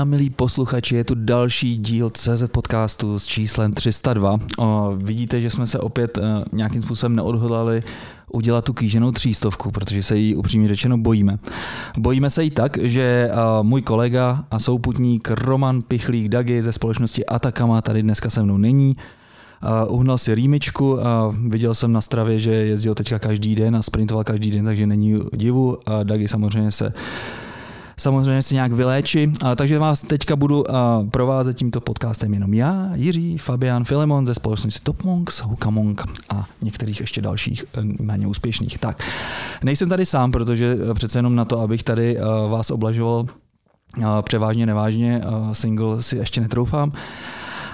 A milí posluchači, je tu další díl CZ podcastu s číslem 302. O, vidíte, že jsme se opět uh, nějakým způsobem neodhodlali udělat tu kýženou třístovku, protože se jí upřímně řečeno bojíme. Bojíme se jí tak, že uh, můj kolega a souputník Roman Pichlík Dagi ze společnosti Atakama tady dneska se mnou není. Uh, uhnal si rýmičku a viděl jsem na stravě, že jezdil teďka každý den a sprintoval každý den, takže není divu. A Dagi samozřejmě se samozřejmě se nějak vyléči. A, takže vás teďka budu provázet tímto podcastem jenom já, Jiří, Fabian, Filemon ze společnosti Top Monks, Hukamong a některých ještě dalších e, méně úspěšných. Tak, nejsem tady sám, protože e, přece jenom na to, abych tady e, vás oblažoval převážně, nevážně, single si ještě netroufám.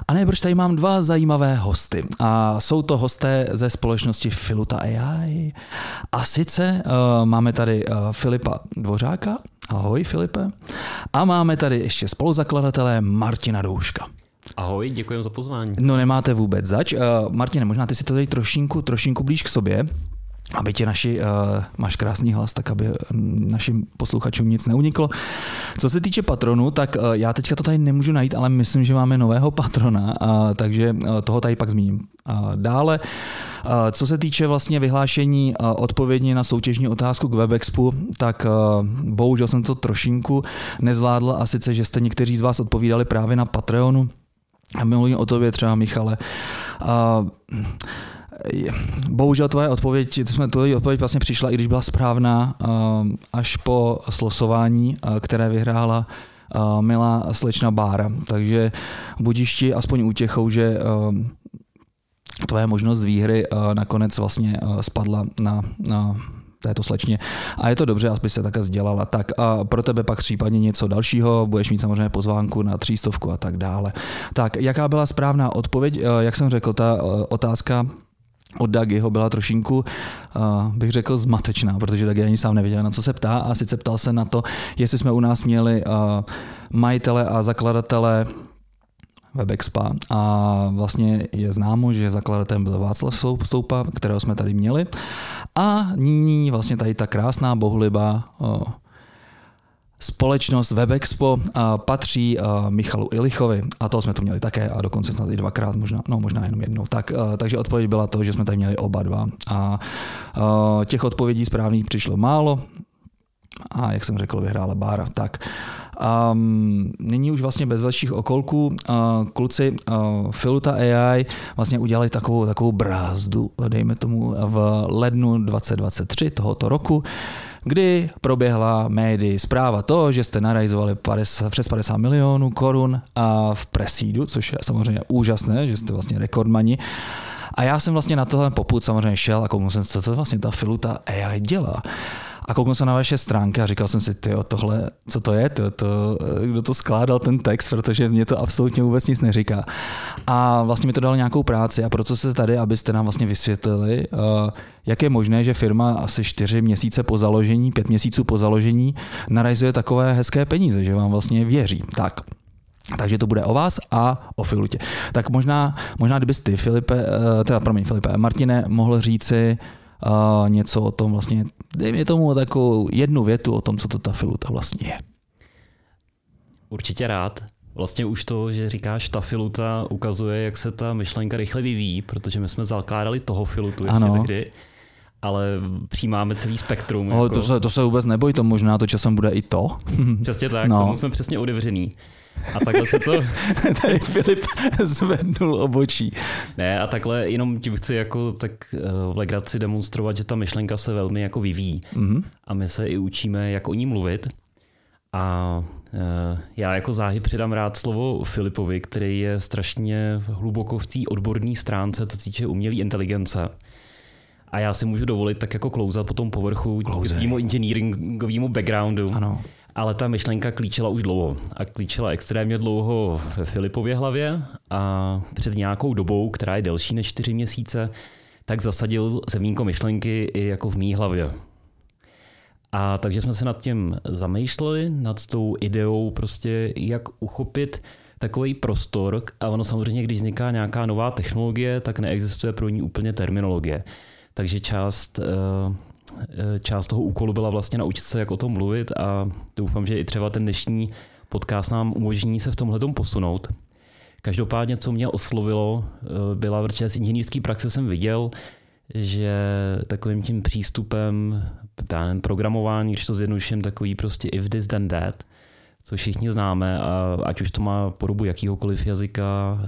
A ne, proč tady mám dva zajímavé hosty. A jsou to hosté ze společnosti Filuta AI. A sice uh, máme tady uh, Filipa Dvořáka. Ahoj Filipe. A máme tady ještě spoluzakladatele Martina Douška. Ahoj, děkuji za pozvání. No nemáte vůbec zač. Uh, Martine, možná ty si to tady trošinku, trošinku blíž k sobě aby tě naši, uh, máš krásný hlas, tak aby našim posluchačům nic neuniklo. Co se týče patronu, tak uh, já teďka to tady nemůžu najít, ale myslím, že máme nového patrona, uh, takže uh, toho tady pak zmíním. Uh, dále, uh, co se týče vlastně vyhlášení odpovědně na soutěžní otázku k WebExpu, tak bohužel jsem to trošinku nezvládl a sice, že jste někteří z vás odpovídali právě na Patreonu. Mluvím o tobě třeba, Michale. Bohužel tvoje odpověď, tvoje odpověď vlastně přišla, i když byla správná, až po slosování, které vyhrála milá slečna Bára. Takže budíš ti aspoň útěchou, že tvoje možnost výhry uh, nakonec vlastně spadla na, na této slečně. A je to dobře, aby se také vzdělala. Tak a pro tebe pak případně něco dalšího, budeš mít samozřejmě pozvánku na třístovku a tak dále. Tak, jaká byla správná odpověď? Jak jsem řekl, ta otázka od Dagiho byla trošinku, bych řekl, zmatečná, protože Dagi ani sám nevěděl, na co se ptá a sice ptal se na to, jestli jsme u nás měli majitele a zakladatele WebExpa a vlastně je známo, že zakladatelem byl Václav Stoupa, kterého jsme tady měli a nyní vlastně tady ta krásná bohliba Společnost WebExpo patří Michalu Ilichovi a to jsme tu měli také a dokonce snad i dvakrát, možná, no možná jenom jednou. Tak, takže odpověď byla to, že jsme tady měli oba dva a těch odpovědí správných přišlo málo a jak jsem řekl, vyhrála Bára. Tak Um, nyní už vlastně bez velších okolků kluci Filuta AI vlastně udělali takovou, takovou brázdu, dejme tomu, v lednu 2023 tohoto roku, kdy proběhla médii zpráva to, že jste narajzovali 50, přes 50 milionů korun a v presídu, což je samozřejmě úžasné, že jste vlastně rekordmani. A já jsem vlastně na tohle poput samozřejmě šel a kouknul jsem, co to vlastně ta Filuta AI dělá. A kouknul jsem na vaše stránky a říkal jsem si, ty tohle, co to je, tyjo, to, kdo to skládal ten text, protože mě to absolutně vůbec nic neříká. A vlastně mi to dalo nějakou práci a proto jste tady, abyste nám vlastně vysvětlili, uh, jak je možné, že firma asi čtyři měsíce po založení, pět měsíců po založení narajzuje takové hezké peníze, že vám vlastně věří. Tak, takže to bude o vás a o Filutě. Tak možná, možná kdybys ty, Filipe, eh, teda promiň, Filipe, Martine, mohl říci, uh, něco o tom vlastně, dej mi tomu takovou jednu větu o tom, co to ta filuta vlastně je. Určitě rád. Vlastně už to, že říkáš ta filuta, ukazuje, jak se ta myšlenka rychle vyvíjí, protože my jsme zakládali toho filutu ještě ano. tehdy, ale přijímáme celý spektrum. O, jako... to, se, to se vůbec neboj, to možná to časem bude i to. Přesně tak, no. tomu jsme přesně otevřený. A takhle se to... Tady Filip zvednul obočí. Ne, a takhle jenom tím chci jako tak eh, v legraci demonstrovat, že ta myšlenka se velmi jako vyvíjí. Mm-hmm. A my se i učíme, jak o ní mluvit. A eh, já jako záhy přidám rád slovo Filipovi, který je strašně hluboko v té odborné stránce, co týče umělé inteligence. A já si můžu dovolit tak jako klouzat po tom povrchu k svýmu engineeringovému backgroundu. Ano ale ta myšlenka klíčela už dlouho. A klíčela extrémně dlouho ve Filipově hlavě a před nějakou dobou, která je delší než čtyři měsíce, tak zasadil semínko myšlenky i jako v mý hlavě. A takže jsme se nad tím zamýšleli, nad tou ideou prostě, jak uchopit takový prostor a ono samozřejmě, když vzniká nějaká nová technologie, tak neexistuje pro ní úplně terminologie. Takže část uh, část toho úkolu byla vlastně naučit se, jak o tom mluvit a doufám, že i třeba ten dnešní podcast nám umožní se v tomhle posunout. Každopádně, co mě oslovilo, eh, byla, protože z inženýrské praxe jsem viděl, že takovým tím přístupem programování, když to zjednoduším, takový prostě if this then that, co všichni známe a ať už to má podobu jakýhokoliv jazyka,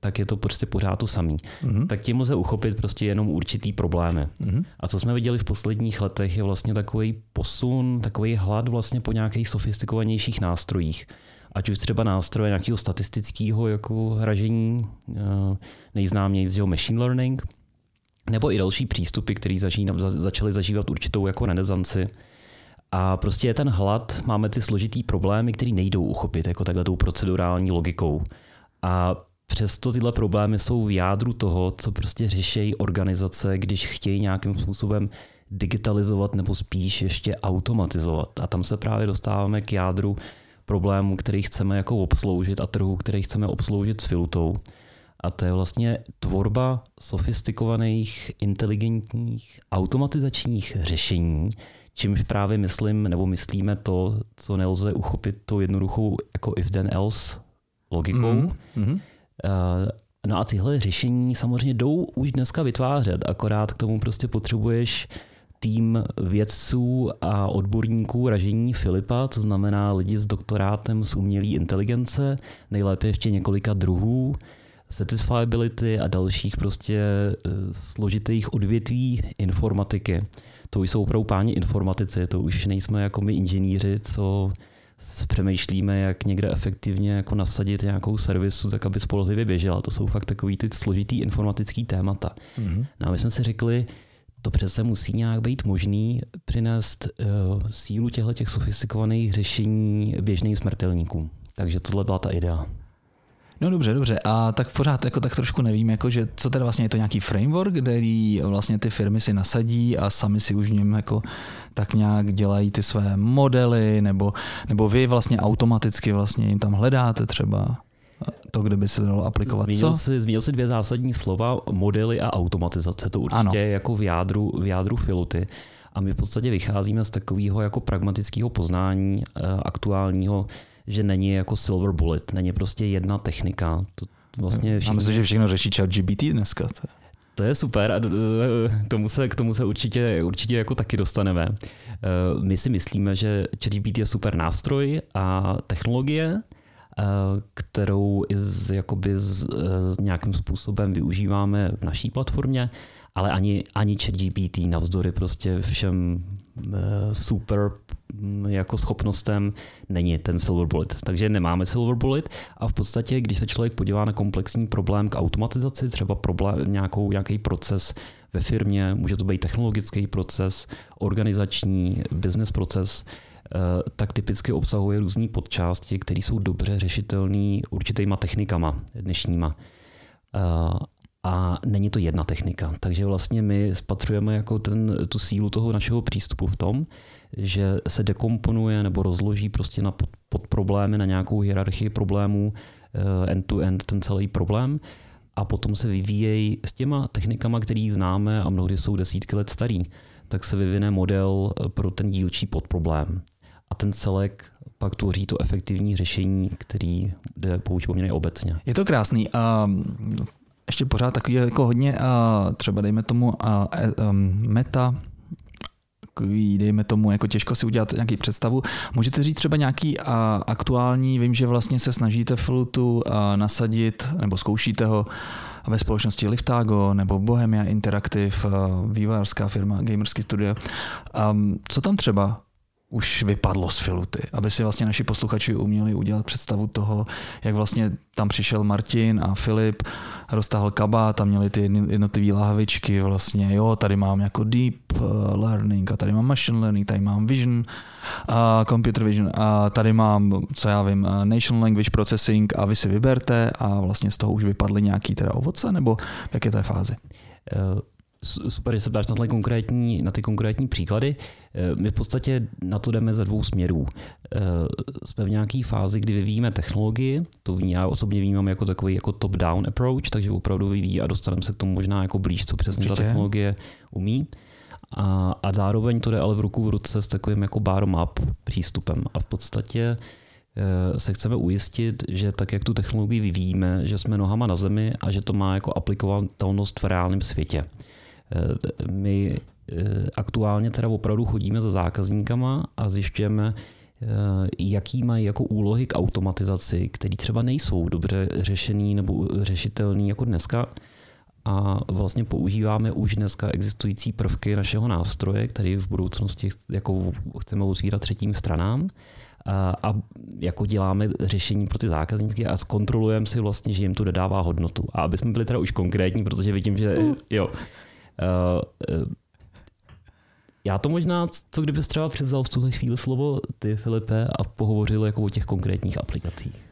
tak je to prostě pořád to samý. Mm-hmm. Tak tím lze uchopit prostě jenom určitý problémy. Mm-hmm. A co jsme viděli v posledních letech je vlastně takový posun, takový hlad vlastně po nějakých sofistikovanějších nástrojích. Ať už třeba nástroje nějakého statistického jako hražení, eh, nejznámější machine learning, nebo i další přístupy, které začaly zažívat určitou jako renesanci. A prostě je ten hlad, máme ty složitý problémy, které nejdou uchopit jako takhle tou procedurální logikou. A přesto tyhle problémy jsou v jádru toho, co prostě řeší organizace, když chtějí nějakým způsobem digitalizovat nebo spíš ještě automatizovat. A tam se právě dostáváme k jádru problémů, který chceme jako obsloužit a trhu, který chceme obsloužit s filutou. A to je vlastně tvorba sofistikovaných, inteligentních, automatizačních řešení, čímž právě myslím, nebo myslíme to, co nelze uchopit tou jednoduchou jako if then else logikou. Mm-hmm. No a tyhle řešení samozřejmě jdou už dneska vytvářet, akorát k tomu prostě potřebuješ tým vědců a odborníků ražení Filipa, to znamená lidi s doktorátem z umělé inteligence, nejlépe ještě několika druhů, satisfiability a dalších prostě eh, složitých odvětví informatiky. To už jsou opravdu páni informatici, to už nejsme jako my inženýři, co přemýšlíme, jak někde efektivně jako nasadit nějakou servisu, tak aby spolehlivě běžela. To jsou fakt takový ty složitý informatický témata. Mm-hmm. No a my jsme si řekli, to přece musí nějak být možný přinést uh, sílu těchto těch sofistikovaných řešení běžným smrtelníkům. Takže tohle byla ta idea. No dobře, dobře. A tak pořád jako tak trošku nevím, jako že co teda vlastně je to nějaký framework, který vlastně ty firmy si nasadí a sami si už v něm jako tak nějak dělají ty své modely, nebo, nebo vy vlastně automaticky vlastně jim tam hledáte třeba to, kde by se dalo aplikovat. Zmínil co? Jsi, zmínil jsi dvě zásadní slova, modely a automatizace. To určitě ano. je jako v jádru, v jádru filuty. A my v podstatě vycházíme z takového jako pragmatického poznání eh, aktuálního, že není jako silver bullet, není prostě jedna technika. To vlastně všichni... myslím, že všechno řeší chat GBT dneska. To je... To je super a tomu se, k tomu se určitě, určitě jako taky dostaneme. Eh, my si myslíme, že ChatGPT je super nástroj a technologie, eh, kterou z, jakoby z, z eh, nějakým způsobem využíváme v naší platformě, ale ani, ani ChatGPT navzdory prostě všem super mm, jako schopnostem není ten silver bullet. Takže nemáme silver bullet a v podstatě, když se člověk podívá na komplexní problém k automatizaci, třeba problém, nějakou, nějaký proces ve firmě, může to být technologický proces, organizační, business proces, eh, tak typicky obsahuje různé podčásti, které jsou dobře řešitelné určitýma technikama dnešníma. A není to jedna technika. Takže vlastně my spatřujeme jako ten, tu sílu toho našeho přístupu v tom, že se dekomponuje nebo rozloží prostě na pod, pod problémy, na nějakou hierarchii problémů, eh, end-to-end ten celý problém a potom se vyvíjejí s těma technikama, který známe a mnohdy jsou desítky let starý, tak se vyvine model eh, pro ten dílčí podproblém. A ten celek pak tvoří to efektivní řešení, který jde použít poměrně obecně. Je to krásný. Um, ještě pořád takový jako hodně, uh, třeba dejme tomu uh, um, meta, takový, dejme tomu, jako těžko si udělat nějaký představu. Můžete říct třeba nějaký uh, aktuální, vím, že vlastně se snažíte Flutu uh, nasadit, nebo zkoušíte ho ve společnosti Liftago nebo Bohemia Interactive, vývojářská firma, gamerský studio. Um, co tam třeba už vypadlo z filuty, aby si vlastně naši posluchači uměli udělat představu toho, jak vlastně tam přišel Martin a Filip, roztáhl kabát a měli ty jednotlivé lahvičky vlastně, jo, tady mám jako deep eh, learning a tady mám machine learning, tady mám vision, a computer vision a tady mám, co já vím, eh, national language processing a vy si vyberte a vlastně z toho už vypadly nějaký teda ovoce, nebo v jaké té fázi? Uh super, že se ptáš na, konkrétní, na ty konkrétní příklady. Eh, my v podstatě na to jdeme ze dvou směrů. Eh, jsme v nějaké fázi, kdy vyvíjíme technologii, to já osobně vnímám jako takový jako top-down approach, takže opravdu vyvíjí a dostaneme se k tomu možná jako blíž, co přesně Určitě. ta technologie umí. A, a zároveň to jde ale v ruku v ruce s takovým jako bottom-up přístupem. A v podstatě se chceme ujistit, že tak, jak tu technologii vyvíjíme, že jsme nohama na zemi a že to má jako aplikovatelnost v reálném světě. My aktuálně teda opravdu chodíme za zákazníkama a zjišťujeme, jaký mají jako úlohy k automatizaci, které třeba nejsou dobře řešený nebo řešitelný jako dneska a vlastně používáme už dneska existující prvky našeho nástroje, který v budoucnosti jako chceme uzírat třetím stranám a, a jako děláme řešení pro ty zákazníky a zkontrolujeme si vlastně, že jim to dodává hodnotu. A aby jsme byli teda už konkrétní, protože vidím, že jo. Uh, uh, já to možná, co kdybys třeba převzal v tuhle chvíli slovo ty, Filipe, a pohovořil jako o těch konkrétních aplikacích.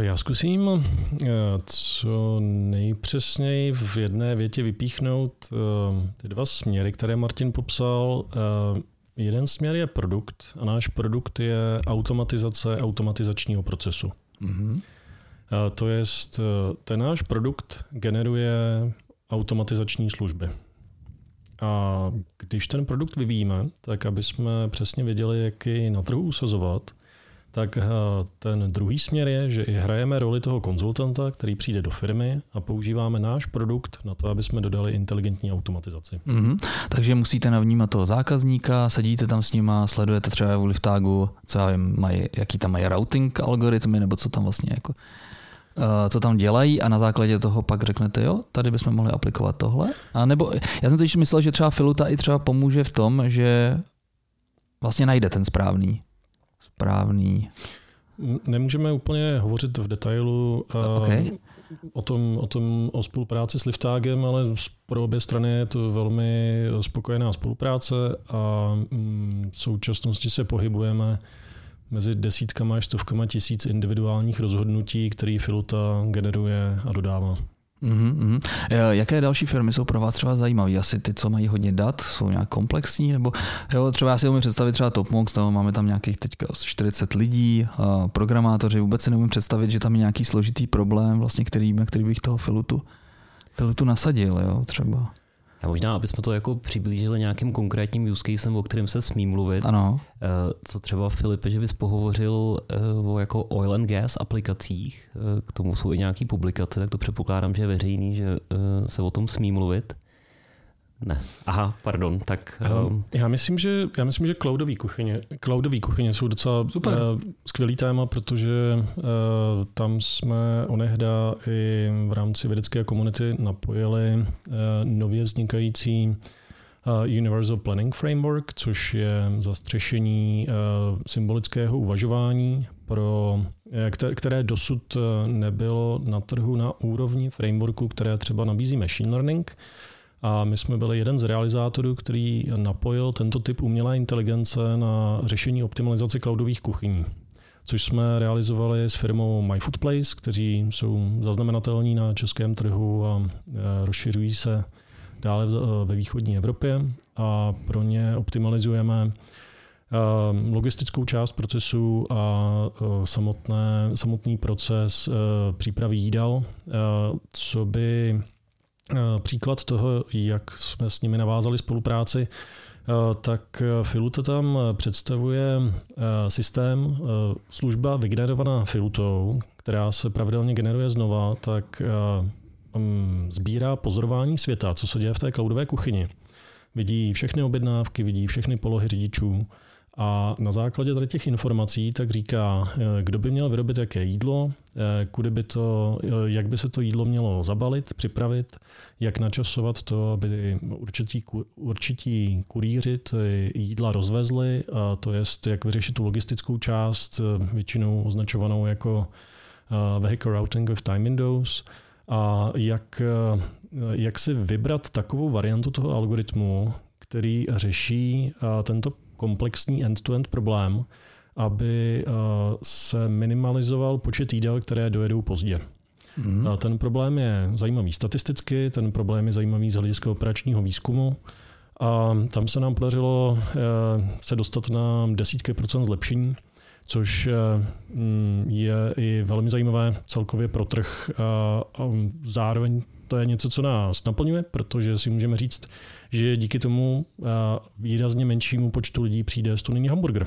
Já zkusím eh, co nejpřesněji v jedné větě vypíchnout eh, ty dva směry, které Martin popsal. Eh, jeden směr je produkt a náš produkt je automatizace automatizačního procesu. Mm-hmm. To je, ten náš produkt generuje automatizační služby. A když ten produkt vyvíjíme, tak aby jsme přesně věděli, jak ji na trhu usazovat, tak eh, ten druhý směr je, že i hrajeme roli toho konzultanta, který přijde do firmy a používáme náš produkt na to, aby jsme dodali inteligentní automatizaci. Mm-hmm. Takže musíte navnímat toho zákazníka, sedíte tam s nima, sledujete třeba v Liftagu, co já vím, mají, jaký tam mají routing algoritmy, nebo co tam vlastně jako co tam dělají a na základě toho pak řeknete, jo, tady bychom mohli aplikovat tohle. A nebo já jsem totiž myslel, že třeba Filuta i třeba pomůže v tom, že vlastně najde ten správný správný? Nemůžeme úplně hovořit v detailu okay. o, tom, o tom o spolupráci s Liftagem, ale pro obě strany je to velmi spokojená spolupráce a mm, v současnosti se pohybujeme mezi desítkama až stovkama tisíc individuálních rozhodnutí, který Filuta generuje a dodává. Mm-hmm. Jaké další firmy jsou pro vás třeba zajímavé? Asi ty, co mají hodně dat, jsou nějak komplexní? Nebo jo, třeba já si umím představit třeba Topmox, tam máme tam nějakých teďka 40 lidí, programátoři, vůbec si neumím představit, že tam je nějaký složitý problém, vlastně, který, který bych toho filutu, filutu nasadil, jo, třeba. A možná, aby jsme to jako přiblížili nějakým konkrétním use casem, o kterém se smí mluvit. Ano. Eh, co třeba Filipe, že bys pohovořil eh, o jako oil and gas aplikacích, eh, k tomu jsou i nějaké publikace, tak to předpokládám, že je veřejný, že se o tom smí mluvit. Ne. Aha, pardon. Tak, um... Já myslím, že, já myslím, že cloudové kuchyně, cloudové kuchyně jsou docela Super. Uh, skvělý téma, protože uh, tam jsme onehda i v rámci vědecké komunity napojili uh, nově vznikající Universal Planning Framework, což je zastřešení symbolického uvažování, pro, které dosud nebylo na trhu na úrovni frameworku, které třeba nabízí machine learning. A my jsme byli jeden z realizátorů, který napojil tento typ umělé inteligence na řešení optimalizace cloudových kuchyní což jsme realizovali s firmou MyFoodPlace, kteří jsou zaznamenatelní na českém trhu a e, rozšiřují se dále ve východní Evropě. A pro ně optimalizujeme e, logistickou část procesu a e, samotné, samotný proces přípravy jídel, co by příklad toho, jak jsme s nimi navázali spolupráci, eh, tak Filuta tam představuje eh, systém, služba vygenerovaná Filutou, která se pravidelně generuje znova, tak mm, sbírá pozorování světa, co se děje v té cloudové kuchyni. Vidí všechny objednávky, vidí všechny polohy řidičů, a na základě tady těch informací tak říká, eh, kdo by měl vyrobit jaké jídlo, eh, kudy by to, eh, jak by se to jídlo mělo zabalit, připravit, jak načasovat to, aby určití, určití kurýři ty jídla rozvezli, a to je, jak vyřešit tu logistickou část, většinou označovanou jako vehicle routing with time windows, a jak, jak si vybrat takovou variantu toho algoritmu, který řeší tento komplexní end-to-end problém, aby eh, se minimalizoval počet jídel, které dojedou pozdě. Mm. Ten problém je zajímavý statisticky, ten problém je zajímavý z hlediska operačního výzkumu. A tam se nám podařilo eh, se dostat na desítky procent zlepšení, což mm, je i velmi zajímavé celkově pro trh. A zároveň to je něco, co nás naplňuje, protože si můžeme říct, že díky tomu výrazně menšímu počtu lidí přijde studený hamburger.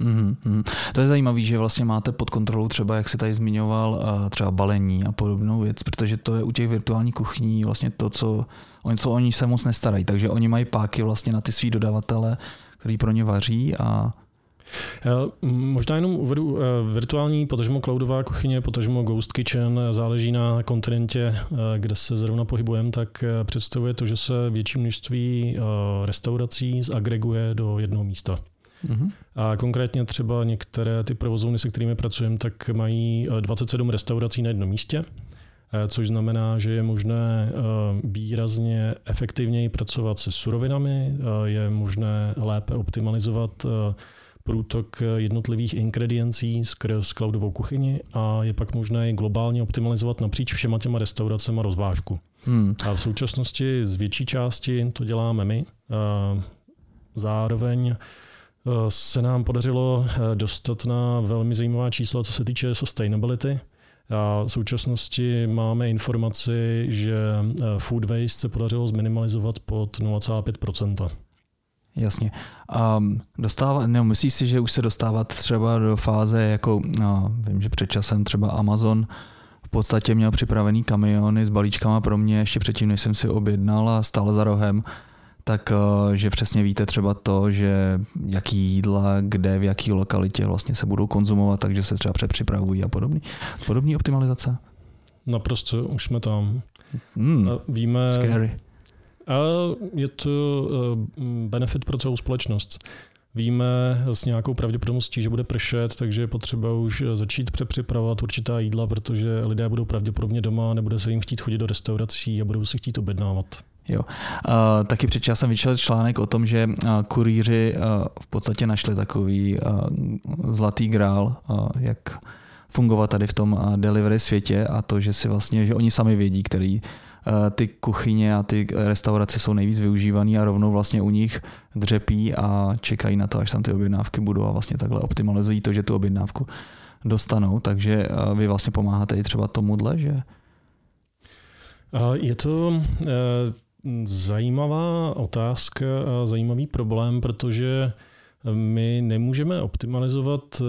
Mm-hmm. To je zajímavé, že vlastně máte pod kontrolou třeba, jak si tady zmiňoval, eh, třeba balení a podobnou věc, protože to je u těch virtuálních kuchní vlastně to, co oni, co oni se moc nestarají, takže oni mají páky vlastně na ty svý dodavatele, který pro ně vaří a Možná jenom uvedu eh, virtuální, potažmo cloudová kuchyně, potažmo Ghost Kitchen, záleží na kontinentě, eh, kde se zrovna pohybujeme, tak eh, představuje to, že se větší množství restaurací zagreguje do jednoho místa. Mm-hmm. A konkrétně třeba některé ty provozovny, se kterými pracujeme, tak mají 27 restaurací na jednom místě, což znamená, že je možné výrazně efektivněji pracovat se surovinami, je možné lépe optimalizovat průtok jednotlivých ingrediencí skrz cloudovou kuchyni a je pak možné globálně optimalizovat napříč všema těma restauracemi rozvážku. Hmm. A v současnosti z větší části to děláme my. Zároveň se nám podařilo dostat na velmi zajímavá čísla, co se týče sustainability. A v současnosti máme informaci, že food waste se podařilo zminimalizovat pod 0,5 Jasně. A dostává, ne, myslíš si, že už se dostávat třeba do fáze, jako no, vím, že před časem třeba Amazon v podstatě měl připravený kamiony s balíčkama pro mě ještě předtím, než jsem si objednal a stál za rohem, tak eh, že přesně víte třeba to, že jaký jídla, kde, v jaký lokalitě vlastně se budou konzumovat, takže se třeba přepřipravují a podobný. Podobný optimalizace? Naprosto, už jsme tam. Hmm, Víme, scary. A je to eh, benefit pro celou společnost. Víme s nějakou pravděpodobností, že bude pršet, takže je potřeba už začít přepřipravovat určitá jídla, protože lidé budou pravděpodobně doma, nebude se jim chtít chodit do restaurací a budou se chtít objednávat. Jo. Uh, taky před časem vyšel článek o tom, že uh, kurýři uh, v podstatě našli takový uh, zlatý grál, uh, jak fungovat tady v tom uh, delivery světě a to, že si vlastně, že oni sami vědí, který Eh, ty kuchyně a ty restaurace jsou nejvíc využívaný a rovnou vlastně u nich dřepí a čekají na to, až tam ty objednávky budou a vlastně takhle optimalizují to, že tu objednávku dostanou, takže eh, vy vlastně pomáháte i třeba tomuhle, že? Je to eh, zajímavá otázka a zajímavý problém, protože my nemůžeme optimalizovat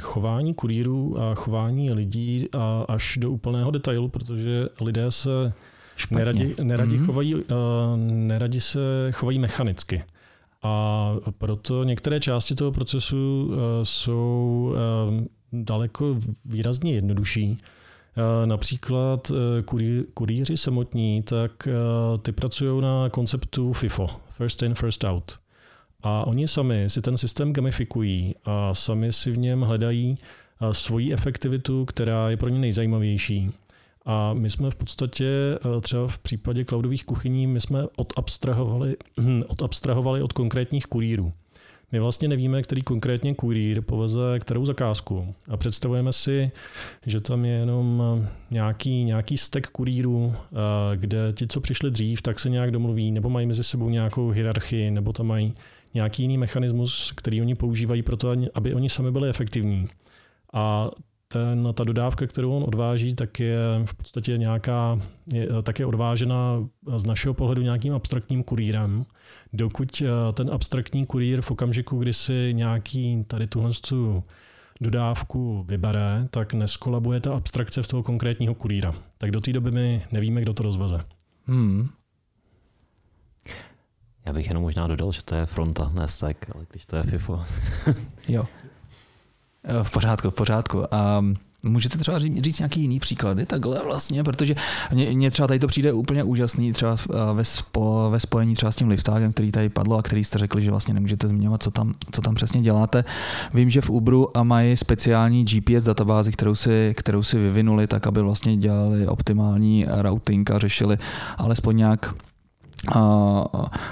chování kurýrů a chování lidí a až do úplného detailu, protože lidé se Špatně. neradi, neradi, mm-hmm. chovají, uh, neradi se chovají mechanicky. A proto některé části toho procesu uh, jsou uh, daleko výrazně jednodušší. Například kurýři samotní, tak ty pracují na konceptu FIFO, First In, First Out. A oni sami si ten systém gamifikují a sami si v něm hledají svoji efektivitu, která je pro ně nejzajímavější. A my jsme v podstatě třeba v případě cloudových kuchyní, my jsme odabstrahovali, odabstrahovali od konkrétních kurýrů. My vlastně nevíme, který konkrétně kurýr poveze kterou zakázku. A představujeme si, že tam je jenom nějaký, nějaký stek kurýrů, kde ti, co přišli dřív, tak se nějak domluví, nebo mají mezi sebou nějakou hierarchii, nebo tam mají nějaký jiný mechanismus, který oni používají pro to, aby oni sami byli efektivní. A ten, ta dodávka, kterou on odváží, tak je v podstatě nějaká, je, tak je odvážena z našeho pohledu nějakým abstraktním kurýrem. Dokud eh, ten abstraktní kurýr v okamžiku, kdy si nějaký tady tuhle dodávku vybere, tak neskolabuje ta abstrakce v toho konkrétního kurýra. Tak do té doby my nevíme, kdo to rozveze. Hmm. Já bych jenom možná dodal, že to je fronta, ne stack, ale když to je FIFO. jo. V pořádku, v pořádku. A můžete třeba říct, nějaký jiný příklady takhle vlastně, protože mně třeba tady to přijde úplně úžasný, třeba ve, spo, ve spojení třeba s tím liftákem, který tady padlo a který jste řekli, že vlastně nemůžete zmiňovat, co tam, co tam přesně děláte. Vím, že v Uberu a mají speciální GPS databázi, kterou si, kterou si vyvinuli tak, aby vlastně dělali optimální routing a řešili alespoň nějak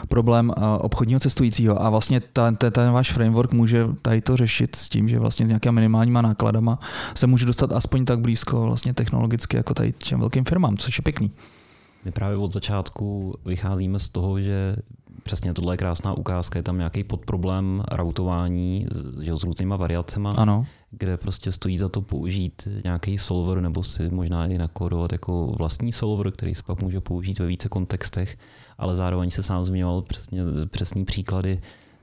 problém obchodního cestujícího a vlastně ten, ten, ten váš framework může tady to řešit s tím, že vlastně s nějakými minimálníma nákladama se může dostat aspoň tak blízko vlastně technologicky jako tady těm velkým firmám, což je pěkný. My právě od začátku vycházíme z toho, že přesně tohle je krásná ukázka, je tam nějaký podproblém routování že, s různýma variacemi, ano. Kde prostě stojí za to použít nějaký solver nebo si možná i nakodovat jako vlastní solver, který se pak může použít ve více kontextech ale zároveň se sám zmiňoval přesně, přesný příklady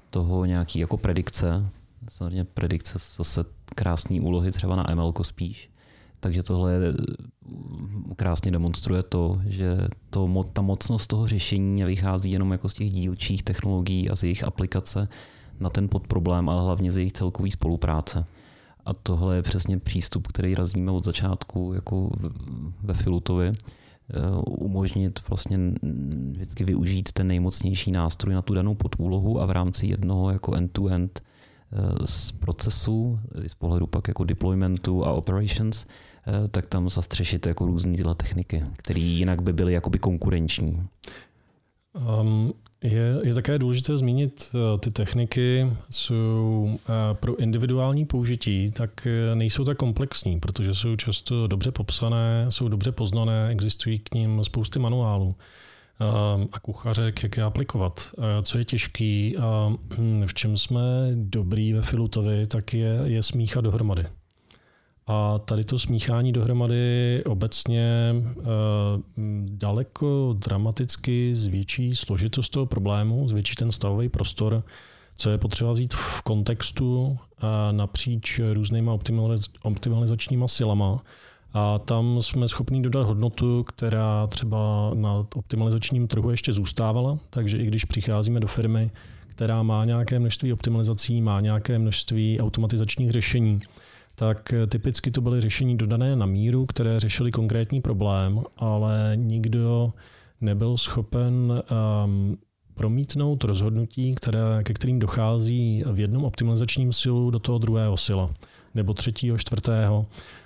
toho nějaký jako predikce, samozřejmě predikce zase krásné úlohy třeba na ML spíš. Takže tohle mm, krásně demonstruje to, že to, ta mocnost toho řešení vychází jenom jako z těch dílčích technologií a z jejich aplikace na ten podproblém, ale hlavně z jejich celkový spolupráce. A tohle je přesně přístup, který razíme od začátku jako ve Filutovi. Eh, umožnit vlastně vždycky využít ten nejmocnější nástroj na tu danou podúlohu a v rámci jednoho jako end-to-end eh, z procesu, z pohledu pak jako deploymentu a operations, eh, tak tam zastřešit jako různé tyhle techniky, které jinak by byly jakoby konkurenční. Um, je, je také důležité zmínit, eh, ty techniky jsou eh, pro individuální použití, tak eh, nejsou tak komplexní, protože jsou často dobře popsané, jsou dobře poznané, existují k ním spousty manuálů a kuchařek, jak je aplikovat. Co je těžký a hm, v čem jsme dobrý ve Filutovi, tak je, je smíchat dohromady. A tady to smíchání dohromady obecně eh, daleko dramaticky zvětší složitost toho problému, zvětší ten stavový prostor, co je potřeba vzít v kontextu napříč různýma optimalizačníma silama. A tam jsme schopni dodat hodnotu, která třeba na optimalizačním trhu ještě zůstávala, takže i když přicházíme do firmy, která má nějaké množství optimalizací, má nějaké množství automatizačních řešení, tak eh, typicky to byly řešení dodané na míru, které řešili konkrétní problém, ale nikdo nebyl schopen um, promítnout rozhodnutí, které, ke kterým dochází v jednom optimalizačním silu do toho druhého sila nebo třetího, čtvrtého.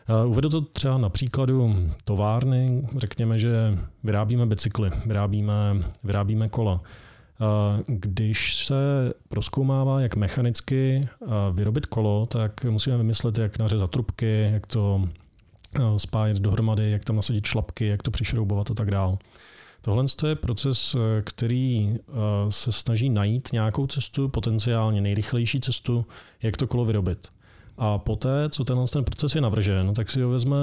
Eh, uvedu to třeba na příkladu továrny. Řekněme, že vyrábíme bicykly, vyrábíme, vyrábíme kola. Když se proskoumává, jak mechanicky vyrobit kolo, tak musíme vymyslet, jak nařezat trubky, jak to spájet dohromady, jak tam nasadit šlapky, jak to přišroubovat a tak dále. Tohle je proces, který se snaží najít nějakou cestu, potenciálně nejrychlejší cestu, jak to kolo vyrobit. A poté, co tenhle ten proces je navržen, tak si ho vezme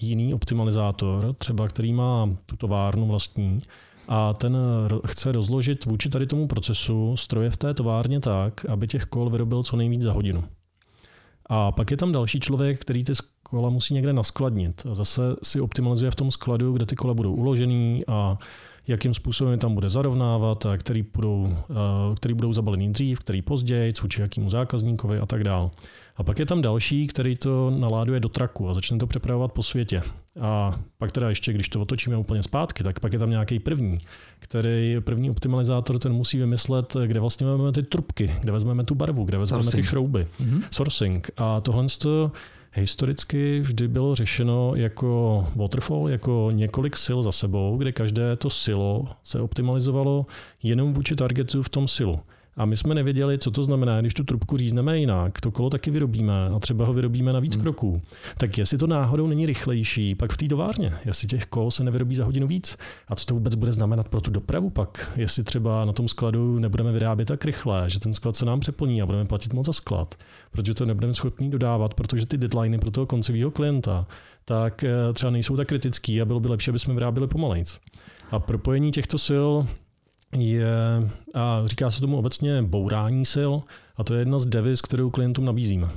jiný optimalizátor, třeba který má tu továrnu vlastní, a ten chce rozložit vůči tady tomu procesu stroje v té továrně tak, aby těch kol vyrobil co nejvíc za hodinu. A pak je tam další člověk, který ty kola musí někde naskladnit. A zase si optimalizuje v tom skladu, kde ty kola budou uložený a jakým způsobem je tam bude zarovnávat, a který budou, který budou zabalený dřív, který později, vůči jakému zákazníkovi a tak dále. A pak je tam další, který to naláduje do traku a začne to přepravovat po světě. A pak teda ještě, když to otočíme úplně zpátky, tak pak je tam nějaký první, který první optimalizátor, ten musí vymyslet, kde vlastně vezmeme ty trubky, kde vezmeme tu barvu, kde vezmeme Sourcing. ty šrouby. Mm-hmm. Sourcing. A tohle to historicky vždy bylo řešeno jako waterfall, jako několik sil za sebou, kde každé to silo se optimalizovalo jenom vůči targetu v tom silu. A my jsme nevěděli, co to znamená, když tu trubku řízneme jinak, to kolo taky vyrobíme a třeba ho vyrobíme na víc hmm. kroků. Tak jestli to náhodou není rychlejší, pak v té továrně, jestli těch kol se nevyrobí za hodinu víc. A co to vůbec bude znamenat pro tu dopravu pak? Jestli třeba na tom skladu nebudeme vyrábět tak rychle, že ten sklad se nám přeplní a budeme platit moc za sklad, protože to nebudeme schopni dodávat, protože ty deadliny pro toho koncového klienta tak eh, třeba nejsou tak kritický a bylo by lepší, aby jsme vyráběli pomalejc. A propojení těchto sil je, a říká se tomu obecně bourání sil, a to je jedna z devis, kterou klientům nabízíme.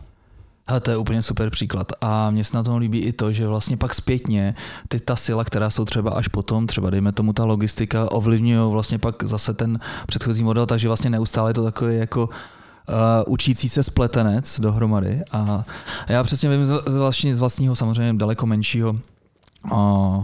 A to je úplně super příklad. A mně se na tom líbí i to, že vlastně pak zpětně ty ta sila, která jsou třeba až potom, třeba dejme tomu ta logistika, ovlivňují vlastně pak zase ten předchozí model, takže vlastně neustále je to takový jako uh, učící se spletenec dohromady. A já přesně vím z, vlastně, z vlastního samozřejmě daleko menšího uh,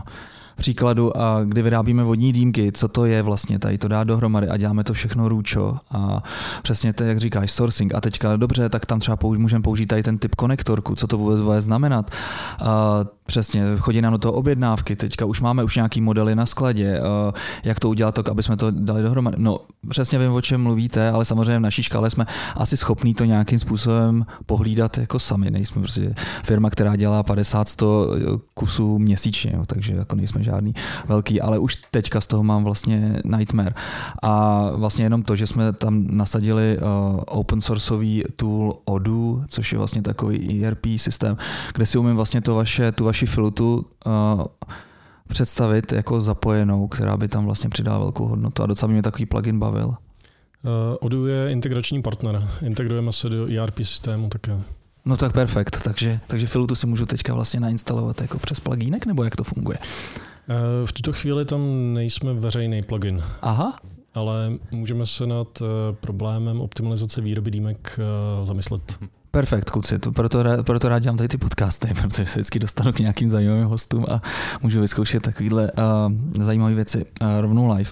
příkladu, a kdy vyrábíme vodní dýmky, co to je vlastně, tady to dá dohromady a děláme to všechno růčo a přesně to, jak říkáš, sourcing a teďka dobře, tak tam třeba můžeme použít tady ten typ konektorku, co to vůbec bude znamenat. A Přesně, chodí nám do toho objednávky, teďka už máme už nějaký modely na skladě, eh, jak to udělat tak, aby jsme to dali dohromady. No, přesně vím, o čem mluvíte, ale samozřejmě v naší škále jsme asi schopní to nějakým způsobem pohlídat jako sami. Nejsme prostě firma, která dělá 50-100 kusů měsíčně, jo, takže jako nejsme žádný velký, ale už teďka z toho mám vlastně nightmare. A vlastně jenom to, že jsme tam nasadili uh, open sourceový tool Odoo, což je vlastně takový ERP systém, kde si umím vlastně to vaše, tu vaši filutu uh, představit jako zapojenou, která by tam vlastně přidala velkou hodnotu a docela by mě takový plugin bavil. Odoo je integrační partner. Integrujeme se do ERP systému také. No tak perfekt, takže, takže Filutu si můžu teďka vlastně nainstalovat jako přes plugínek, nebo jak to funguje? V tuto chvíli tam nejsme veřejný plugin. Aha. Ale můžeme se nad problémem optimalizace výroby dýmek zamyslet. Perfekt, kluci, to proto, proto rád dělám tady ty podcasty, protože se vždycky dostanu k nějakým zajímavým hostům a můžu vyzkoušet takovéhle uh, zajímavé věci uh, rovnou live.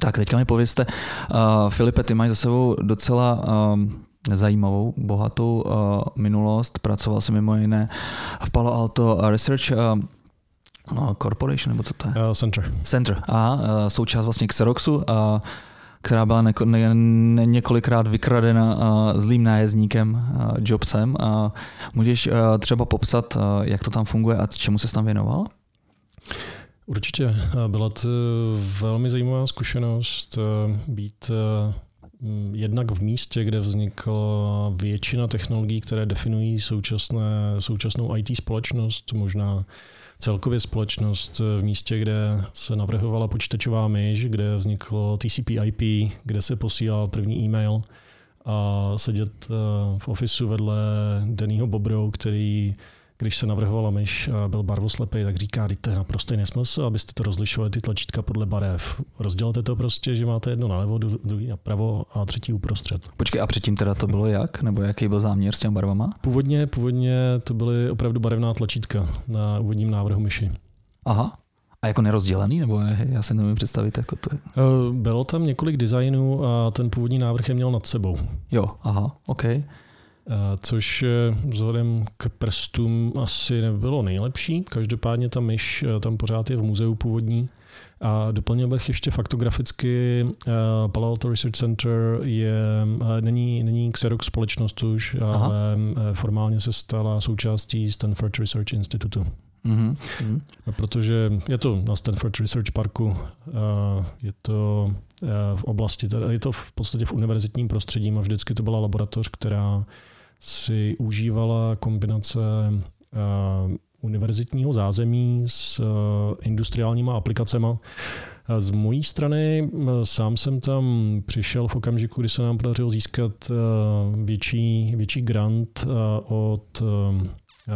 Tak teďka mi povězte, uh, Filipe, ty máš za sebou docela uh, zajímavou, bohatou uh, minulost. Pracoval jsem mimo jiné v Palo Alto Research uh, no, Corporation, nebo co to je? Uh, center. Center, aha, uh, součást vlastně Xeroxu. Uh, která byla neko, ne, ne, několikrát vykradena uh, zlým nájezdníkem uh, Jobsem. A můžeš uh, třeba popsat, uh, jak to tam funguje a čemu se tam věnoval? Určitě. Byla to velmi zajímavá zkušenost být jednak v místě, kde vznikla většina technologií, které definují současné, současnou IT společnost, možná celkově společnost v místě, kde se navrhovala počítačová myš, kde vzniklo TCP IP, kde se posílal první e-mail a sedět eh, v ofisu vedle Dennyho Bobrou, který když se navrhovala myš a byl barvoslepý, tak říká, že to je naprosto nesmysl, abyste to rozlišovali ty tlačítka podle barev. Rozdělte to prostě, že máte jedno nalevo, druhý napravo a třetí uprostřed. Počkej, a předtím teda to bylo jak? Nebo jaký byl záměr s těmi barvama? Původně, původně to byly opravdu barevná tlačítka na úvodním návrhu myši. Aha. A jako nerozdělený, nebo já si nevím představit, jako to je? Eh, bylo tam několik designů a ten původní návrh je měl nad sebou. Jo, aha, OK. Eh, což eh, vzhledem k prstům asi nebylo nejlepší. Každopádně ta myš eh, tam pořád je v muzeu původní. A doplnil bych ještě faktograficky, Palo Alto Research Center je, není, není Xerox společnost už, Aha. ale formálně se stala součástí Stanford Research Institutu. Mm-hmm. Protože je to na Stanford Research Parku, je to v oblasti, je to v podstatě v univerzitním prostředí a vždycky to byla laboratoř, která si užívala kombinace uh, univerzitního zázemí s uh, industriálníma aplikacemi. Z mojí strany sám jsem tam přišel v okamžiku, kdy se nám podařilo získat větší, větší grant od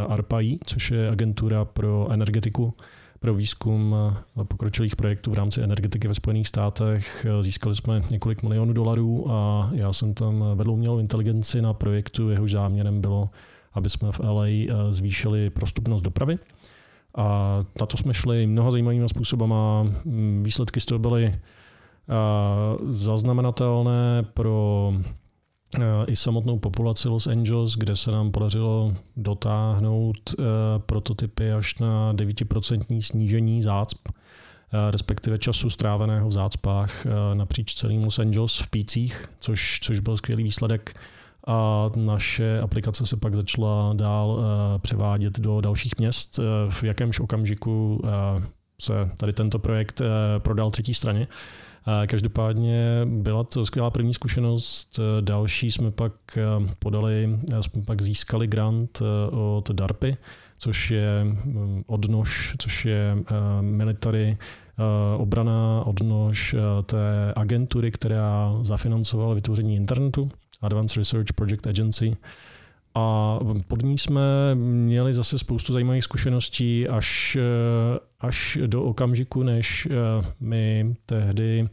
ARPAI, což je agentura pro energetiku pro výzkum pokročilých projektů v rámci energetiky ve Spojených státech. Získali jsme několik milionů dolarů a já jsem tam vedl umělou inteligenci na projektu, jehož záměrem bylo, aby jsme v LA eh, zvýšili prostupnost dopravy. A na to jsme šli mnoha zajímavými způsobama. Výsledky z toho byly eh, zaznamenatelné pro i samotnou populaci Los Angeles, kde se nám podařilo dotáhnout eh, prototypy až na 9% snížení zácp, eh, respektive času stráveného v zácpách eh, napříč celým Los Angeles v pících, což, což byl skvělý výsledek. A naše aplikace se pak začala dál převádět do dalších měst, v jakémž okamžiku se tady tento projekt prodal třetí straně. Každopádně byla to skvělá první zkušenost. Další jsme pak eh, podali, eh, jsme pak získali grant od DARPy, což je odnož, což je military obrana odnož té agentury, která zafinancovala vytvoření internetu, Advanced Research Project Agency. A pod ní jsme měli zase spoustu zajímavých zkušeností až, až do okamžiku, než mi tehdy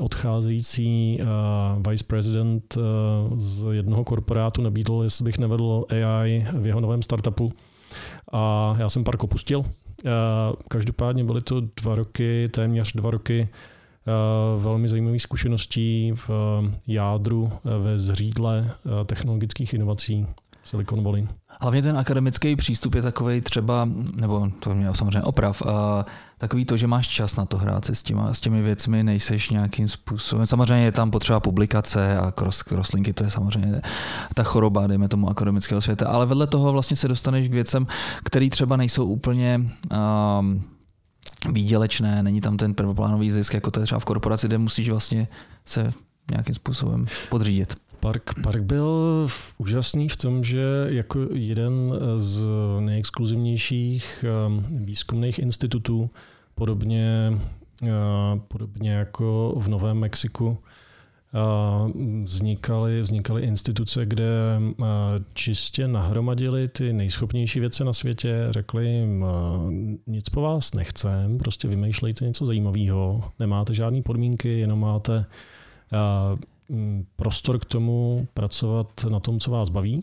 odcházející vice president z jednoho korporátu nabídl, jestli bych nevedl AI v jeho novém startupu. A já jsem park opustil. Každopádně byly to dva roky, téměř dva roky velmi zajímavých zkušeností v jádru ve zřídle technologických inovací Silicon Valley. Hlavně ten akademický přístup je takový třeba, nebo to mě samozřejmě oprav, a takový to, že máš čas na to hrát se s, těma, s těmi věcmi, nejseš nějakým způsobem. Samozřejmě je tam potřeba publikace a cross, crosslinky, to je samozřejmě ta choroba, dejme tomu akademického světa, ale vedle toho vlastně se dostaneš k věcem, které třeba nejsou úplně um, výdělečné, není tam ten prvoplánový zisk, jako to je třeba v korporaci, kde musíš vlastně se nějakým způsobem podřídit. Park, park byl úžasný v tom, že jako jeden z nejexkluzivnějších um, výzkumných institutů, podobně, uh, podobně jako v Novém Mexiku, Vznikaly, vznikaly instituce, kde čistě nahromadili ty nejschopnější věci na světě, řekli jim, nic po vás nechcem, prostě vymýšlejte něco zajímavého, nemáte žádné podmínky, jenom máte prostor k tomu pracovat na tom, co vás baví.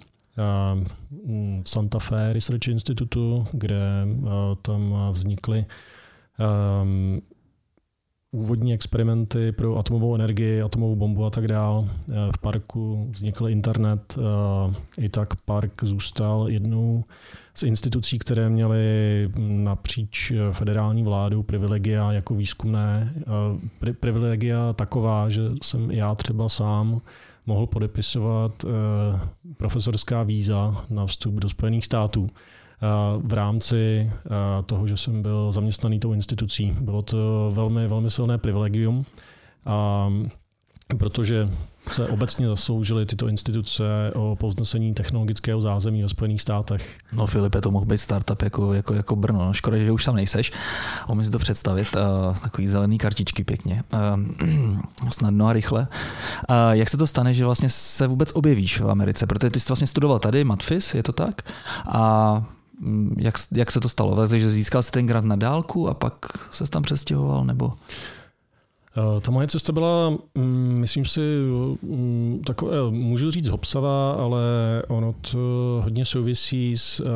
Santa Fe Research Institutu, kde tam vznikly úvodní experimenty pro atomovou energii, atomovou bombu a tak dál. Eh, v parku vznikl internet, eh, i tak park zůstal jednou z institucí, které měly napříč federální vládu privilegia jako výzkumné. Eh, privilegia taková, že jsem já třeba sám mohl podepisovat profesorská víza na vstup do Spojených států v rámci toho, že jsem byl zaměstnaný tou institucí. Bylo to velmi, velmi silné privilegium, a protože se obecně zasloužily tyto instituce o povznesení technologického zázemí ve Spojených státech. No Filipe, to mohl být startup jako, jako, jako Brno. No, škoda, že už tam nejseš. Umím si to představit. Uh, takový zelený kartičky pěkně. Uh, snadno a rychle. Uh, jak se to stane, že vlastně se vůbec objevíš v Americe? Protože ty jsi vlastně studoval tady, Matfis, je to tak? A jak, jak se to stalo? Takže získal jsi ten grant na dálku a pak se tam přestěhoval, nebo? Eh, ta moje cesta byla, mm, myslím si, mm, takové, můžu říct hopsavá, ale ono to hodně souvisí s eh,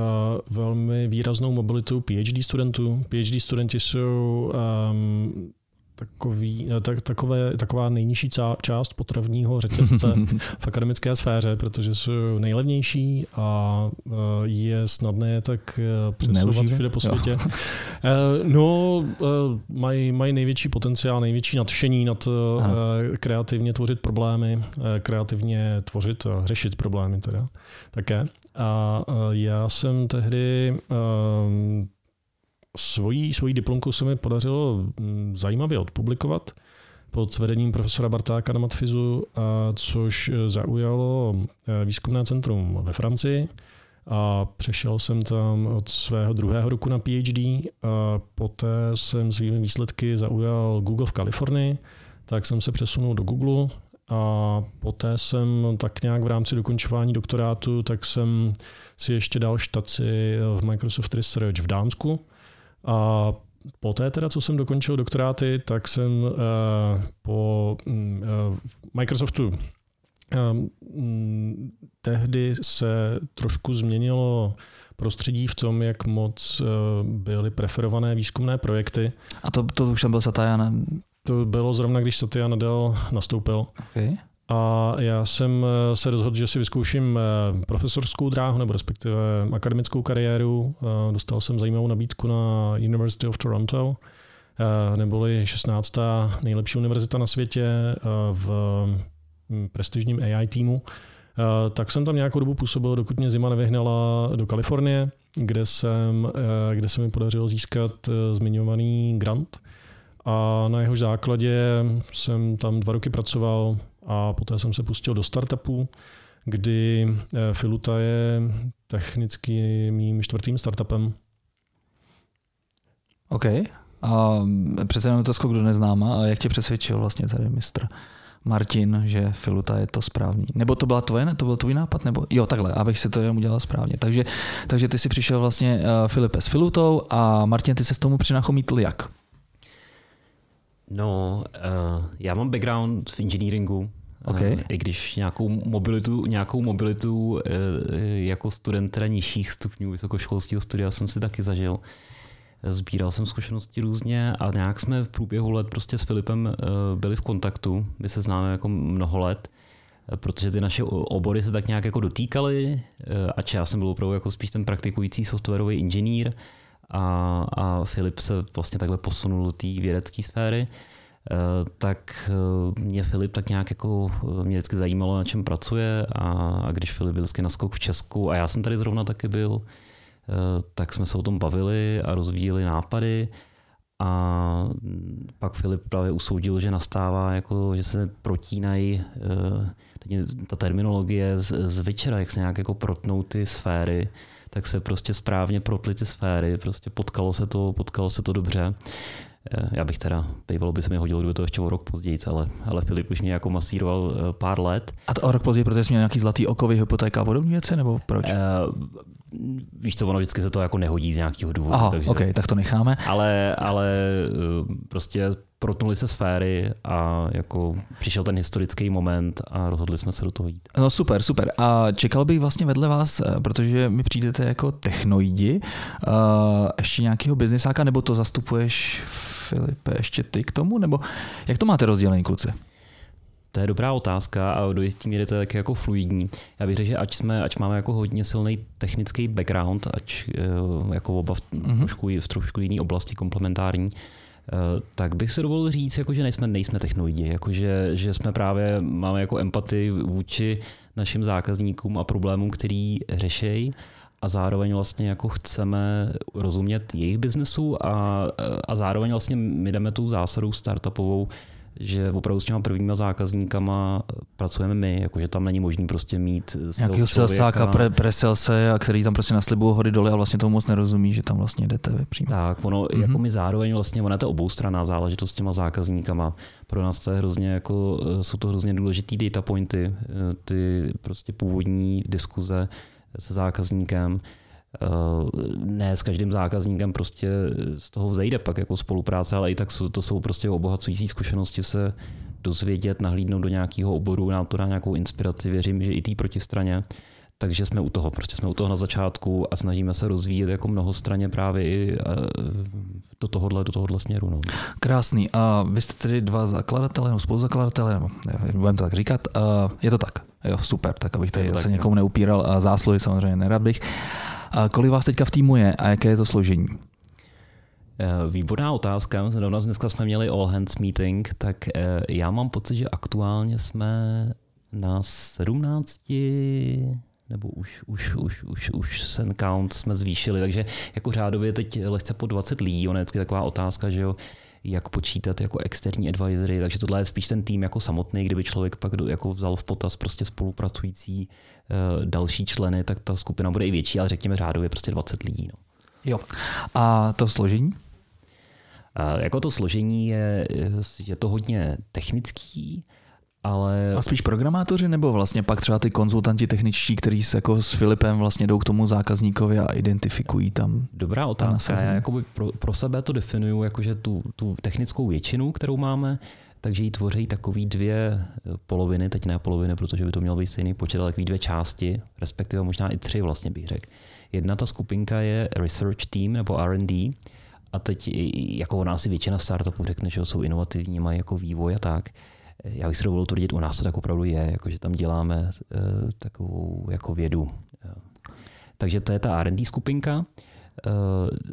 velmi výraznou mobilitou PhD studentů. PhD studenti jsou um, takový, eh, tak, takové, taková nejnižší část potravního řetězce v akademické sféře, protože jsou nejlevnější a eh, je snadné je tak eh, přesouvat všude po světě. no, mají, mají největší potenciál, největší nadšení nad Aha. kreativně tvořit problémy, kreativně tvořit a řešit problémy teda také. A já jsem tehdy svoji, svoji diplomku se mi podařilo mm, zajímavě odpublikovat pod vedením profesora Bartáka na Matfizu, což e, zaujalo e, výzkumné centrum ve Francii. A přešel jsem tam od svého druhého roku na PhD. A poté jsem svými výsledky zaujal Google v Kalifornii, tak jsem se přesunul do Google a poté jsem tak nějak v rámci dokončování doktorátu, tak jsem si ještě dal štaci v Microsoft Research v Dánsku, a poté teda, co jsem dokončil doktoráty, tak jsem uh, po uh, Microsoftu uh, tehdy se trošku změnilo prostředí v tom, jak moc byly preferované výzkumné projekty. A to, to už tam byl Satya? To bylo zrovna, když Satya Nadal nastoupil. Okay. A já jsem eh, se rozhodl, že si vyzkouším eh, profesorskou dráhu, nebo respektive akademickou kariéru. Eh, dostal jsem zajímavou nabídku na University of Toronto, neboli 16. nejlepší univerzita na světě v hm, prestižním AI týmu. Tak jsem tam nějakou dobu působil, dokud mě zima nevyhnala do Kalifornie, kde, jsem, kde se mi podařilo získat zmiňovaný grant. A na jeho základě jsem tam dva roky pracoval a poté jsem se pustil do startupů, kdy eh, Filuta je technicky mým čtvrtým startupem. OK. A přece jenom to skok do neznáma. A jak tě přesvědčil vlastně tady mistr Martin, že Filuta je to správný? Nebo to byla tvoje, to byl tvůj nápad? Nebo jo, takhle, abych si to jenom udělal správně. Takže, takže ty si přišel vlastně uh, Filipe s Filutou a Martin, ty se s tomu přinachomítl jak? No, uh, já mám background v engineeringu, Okay. Uh, I když nějakou mobilitu, nějakou mobilitu uh, jako student teda nižších stupňů vysokoškolského studia jsem si taky zažil. Sbíral jsem zkušenosti různě a nějak jsme v průběhu let prostě s Filipem uh, byli v kontaktu. My se známe jako mnoho let, protože ty naše obory se tak nějak jako dotýkaly, ač já jsem byl opravdu jako spíš ten praktikující softwarový inženýr a, a Filip se vlastně takhle posunul do té vědecké sféry. Eh, tak eh, mě Filip tak nějak jako eh, mě vždycky zajímalo, na čem pracuje. A, a když Filip byl vždycky na skok v Česku a já jsem tady zrovna taky byl, tak jsme se o tom bavili a rozvíjeli nápady. A pak Filip právě usoudil, že nastává, jako, že se protínají ta terminologie z, z večera, jak se nějak jako protnou ty sféry, tak se prostě správně protly ty sféry, prostě potkalo se to, potkalo se to dobře. Eh, já bych teda, bývalo by se mi hodilo, kdyby to ještě o rok později, ale, ale Filip už mě jako masíroval eh, pár let. A to o rok později, protože jsi měl nějaký zlatý okový hypotéka a podobné věci, nebo proč? Uh, víš co, ono vždycky se to jako nehodí z nějakého důvodu. Aha, takže, OK, tak to necháme. Ale, ale prostě protnuli se sféry a jako přišel ten historický moment a rozhodli jsme se do toho jít. No super, super. A čekal bych vlastně vedle vás, eh, protože mi přijdete jako technoidi, uh, ještě nějakého biznesáka, nebo to zastupuješ, Filipe, ještě ty k tomu, nebo jak to máte rozdělený, kluci? To je dobrá otázka a do jistý míry to je taky jako fluidní. Já bych řekl, že ať, jsme, ať máme jako hodně silný technický background, ať eh, jako oba v, mm-hmm. trošku, v trošku jiné oblasti komplementární, Eh, tak bych se dovolil říct, jako, že nejsme, nejsme technologi, jako, že, že jsme právě, máme jako empatii vůči našim zákazníkům a problémům, který řešejí a zároveň vlastně jako chceme rozumět jejich biznesu a, a zároveň vlastně my jdeme tu zásadu startupovou, že opravdu s těma prvníma zákazníkama pracujeme my, jakože tam není možný prostě mít Nějakého salesáka, pre, preselse, a který tam prostě naslibují hody doly a vlastně tomu moc nerozumí, že tam vlastně jdete vy přímo. Tak, ono, mm-hmm. jako my zároveň vlastně, ono je to oboustranná záležitost s těma zákazníkama. Pro nás to je hrozně jako, jsou to hrozně důležitý data pointy, ty prostě původní diskuze se zákazníkem, Eh, ne s každým zákazníkem prostě z toho vzejde pak jako spolupráce, ale i tak to jsou prostě obohacující zkušenosti se dozvědět, nahlídnout do nějakého oboru, nám to dá nějakou inspiraci, věřím, že i té protistraně. Takže jsme u toho, prostě jsme u toho na začátku a snažíme se rozvíjet jako mnohostraně právě i eh, do tohohle, do tohohle směru. No. Krásný. A vy jste tedy dva zakladatele, nebo spoluzakladatelé, nebo budeme to tak říkat. A je to tak? Jo, super, tak abych tady se někomu neupíral a zásluhy samozřejmě nerad bych. A kolik vás teďka v týmu je a jaké je to složení? Eh, výborná otázka. Zrovna dneska jsme měli all hands meeting, tak eh, já mám pocit, že aktuálně jsme na 17 nebo už, už, už, už, už ten count jsme zvýšili, takže jako řádově teď lehce po 20 lidí, ona je taková otázka, že jo, jak počítat jako externí advisory, takže tohle je spíš ten tým jako samotný, kdyby člověk pak jako vzal v potaz prostě spolupracující další členy, tak ta skupina bude i větší, ale řekněme řádově prostě 20 lidí. No. Jo. A to složení? Uh, jako to složení je, je to hodně technický, ale... A spíš programátoři nebo vlastně pak třeba ty konzultanti techničtí, kteří se jako s Filipem vlastně jdou k tomu zákazníkovi a identifikují tam? Dobrá otázka. Já jakoby pro, pro sebe to definuju jakože tu, tu technickou většinu, kterou máme, takže ji tvoří takový dvě poloviny, teď ne poloviny, protože by to měl být stejný počet, ale takový dvě části, respektive možná i tři vlastně bych řekl. Jedna ta skupinka je research team nebo R&D, a teď jako o nás si většina startupů řekne, že jsou inovativní, mají jako vývoj a tak já bych si dovolil tvrdit, u nás to tak opravdu je, jako že tam děláme uh, takovou jako vědu. Takže to je ta R&D skupinka.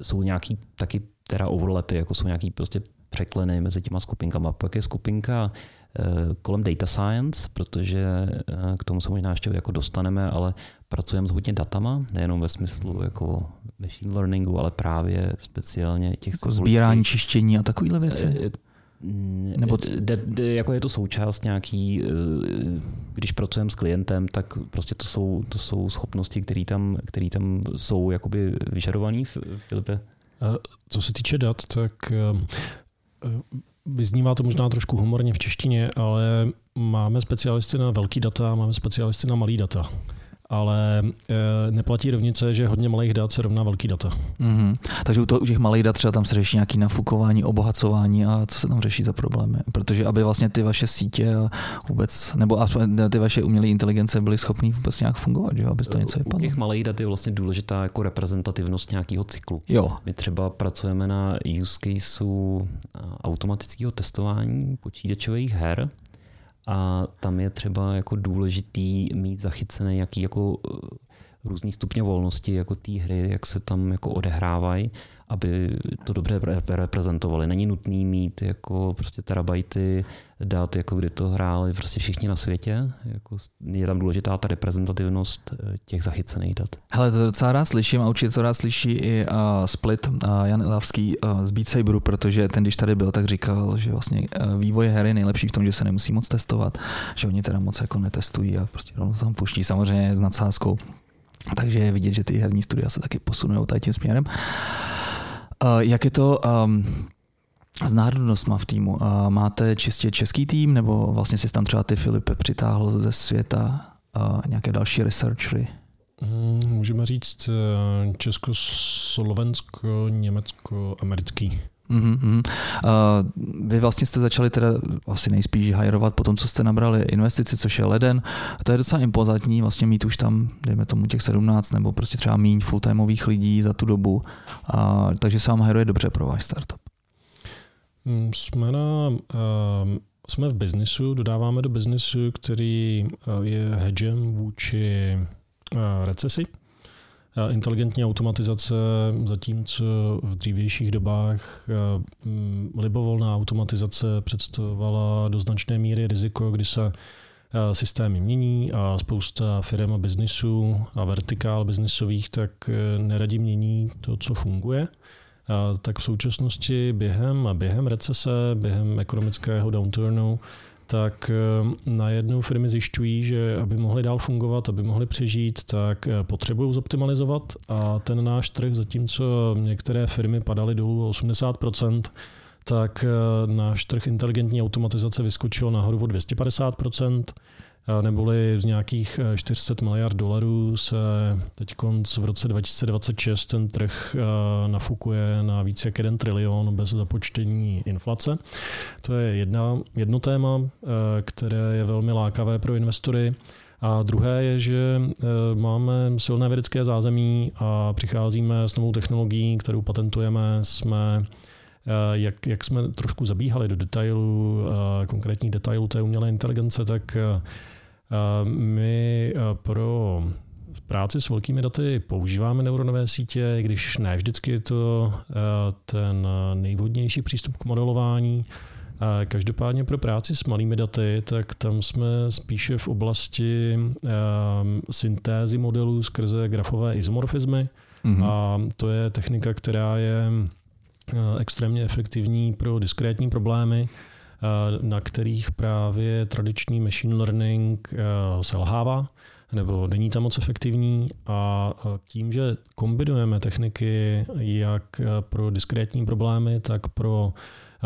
Jsou nějaký taky teda overlapy, jako jsou nějaký prostě překleny mezi těma skupinkama. Pak je skupinka uh, kolem data science, protože uh, k tomu se možná ještě jako dostaneme, ale pracujeme s hodně datama, nejenom ve smyslu jako machine learningu, ale právě speciálně těch... Jako sbírání, čištění a takovéhle věci? Nebo de, de, jako je to součást nějaký, eh, když pracujeme s klientem, tak prostě to jsou, to jsou schopnosti, které tam, který tam jsou jakoby vyžadované, Filipe? Co se týče dat, tak eh, vyznívá to možná trošku humorně v češtině, ale máme specialisty na velký data, máme specialisty na malý data ale e, neplatí rovnice, že hodně malých dat se rovná velký data. Mm-hmm. Takže u, to, u těch malých dat třeba tam se řeší nějaké nafukování, obohacování a co se tam řeší za problémy? Protože aby vlastně ty vaše sítě a vůbec, nebo ty vaše umělé inteligence byly schopné vůbec nějak fungovat, že? aby to něco vypadlo. U těch malých dat je vlastně důležitá jako reprezentativnost nějakého cyklu. Jo. My třeba pracujeme na use caseu automatického testování počítačových her, a tam je třeba jako důležitý mít zachycené jaký jako eh, různý stupně volnosti jako té hry, jak se tam jako odehrávají aby to dobře reprezentovali. Není nutný mít jako prostě terabajty dat, jako kdy to hráli prostě všichni na světě. Jako je tam důležitá ta reprezentativnost eh, těch zachycených dat. Hele, to docela rád slyším a určitě to rád slyší i uh, Split, uh, Jan Ilavský uh, z Beat Saberu, protože ten, když tady byl, tak říkal, že vlastně uh, vývoj hry je nejlepší v tom, že se nemusí moc testovat, že oni teda moc jako netestují a prostě rovnou tam puští samozřejmě s nadsázkou. Takže je vidět, že ty herní studia se taky posunují tady tím směrem. Jak je to, um, s národnostma v týmu. Máte čistě český tým, nebo vlastně si tam třeba ty Filipe přitáhl ze světa nějaké další researchery? Hmm, můžeme říct Česko, Slovensko, Německo, americký. Mm-hmm. Uh, vy vlastně jste začali teda asi nejspíš hajrovat po tom, co jste nabrali investici, což je leden. To je docela impozantní vlastně mít už tam, dejme tomu těch 17 nebo prostě třeba míň fulltimeových lidí za tu dobu. Uh, takže se vám hajruje dobře pro váš startup. Mm, jsme, na, uh, jsme v biznisu, dodáváme do biznisu, který je hedgem vůči recesi. Inteligentní automatizace, zatímco v dřívějších dobách libovolná automatizace představovala do značné míry riziko, kdy se systémy mění a spousta firm a biznisů a vertikál biznisových tak e, neradi mění to, co funguje. Tak v současnosti během, během recese, během ekonomického downturnu tak eh, najednou firmy zjišťují, že aby mohly dál fungovat, aby mohly přežít, tak eh, potřebují zoptimalizovat a ten náš trh, zatímco některé firmy padaly dolů o 80%, tak eh, náš trh inteligentní automatizace vyskočil nahoru o 250%, neboli z nějakých 400 miliard dolarů se teď v roce 2026 ten trh nafukuje na více jak 1 trilion bez započtení inflace. To je jedna, jedno téma, které je velmi lákavé pro investory. A druhé je, že máme silné vědecké zázemí a přicházíme s novou technologií, kterou patentujeme, jsme jak, jak jsme trošku zabíhali do detailů, konkrétních detailů té umělé inteligence, tak my pro práci s velkými daty používáme neuronové sítě, když ne vždycky je to ten nejvhodnější přístup k modelování. Každopádně pro práci s malými daty, tak tam jsme spíše v oblasti syntézy modelů skrze grafové izomorfizmy. Mm-hmm. A to je technika, která je extrémně efektivní pro diskrétní problémy na kterých právě tradiční machine learning selhává nebo není tam moc efektivní a tím, že kombinujeme techniky jak pro diskrétní problémy, tak pro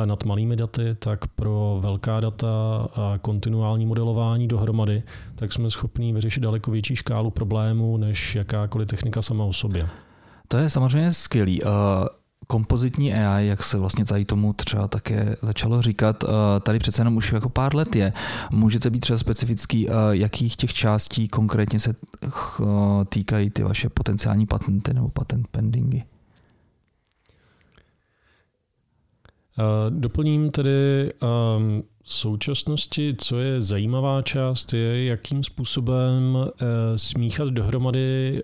nad malými daty, tak pro velká data a kontinuální modelování dohromady, tak jsme schopni vyřešit daleko větší škálu problémů než jakákoliv technika sama o sobě. To je samozřejmě skvělý kompozitní AI, jak se vlastně tady tomu třeba také začalo říkat, eh, tady přece jenom už jako pár let je. Můžete být třeba specifický, eh, jakých těch částí konkrétně se eh, týkají ty vaše potenciální patenty nebo patent pendingy? Doplním tedy v současnosti, co je zajímavá část, je, jakým způsobem smíchat dohromady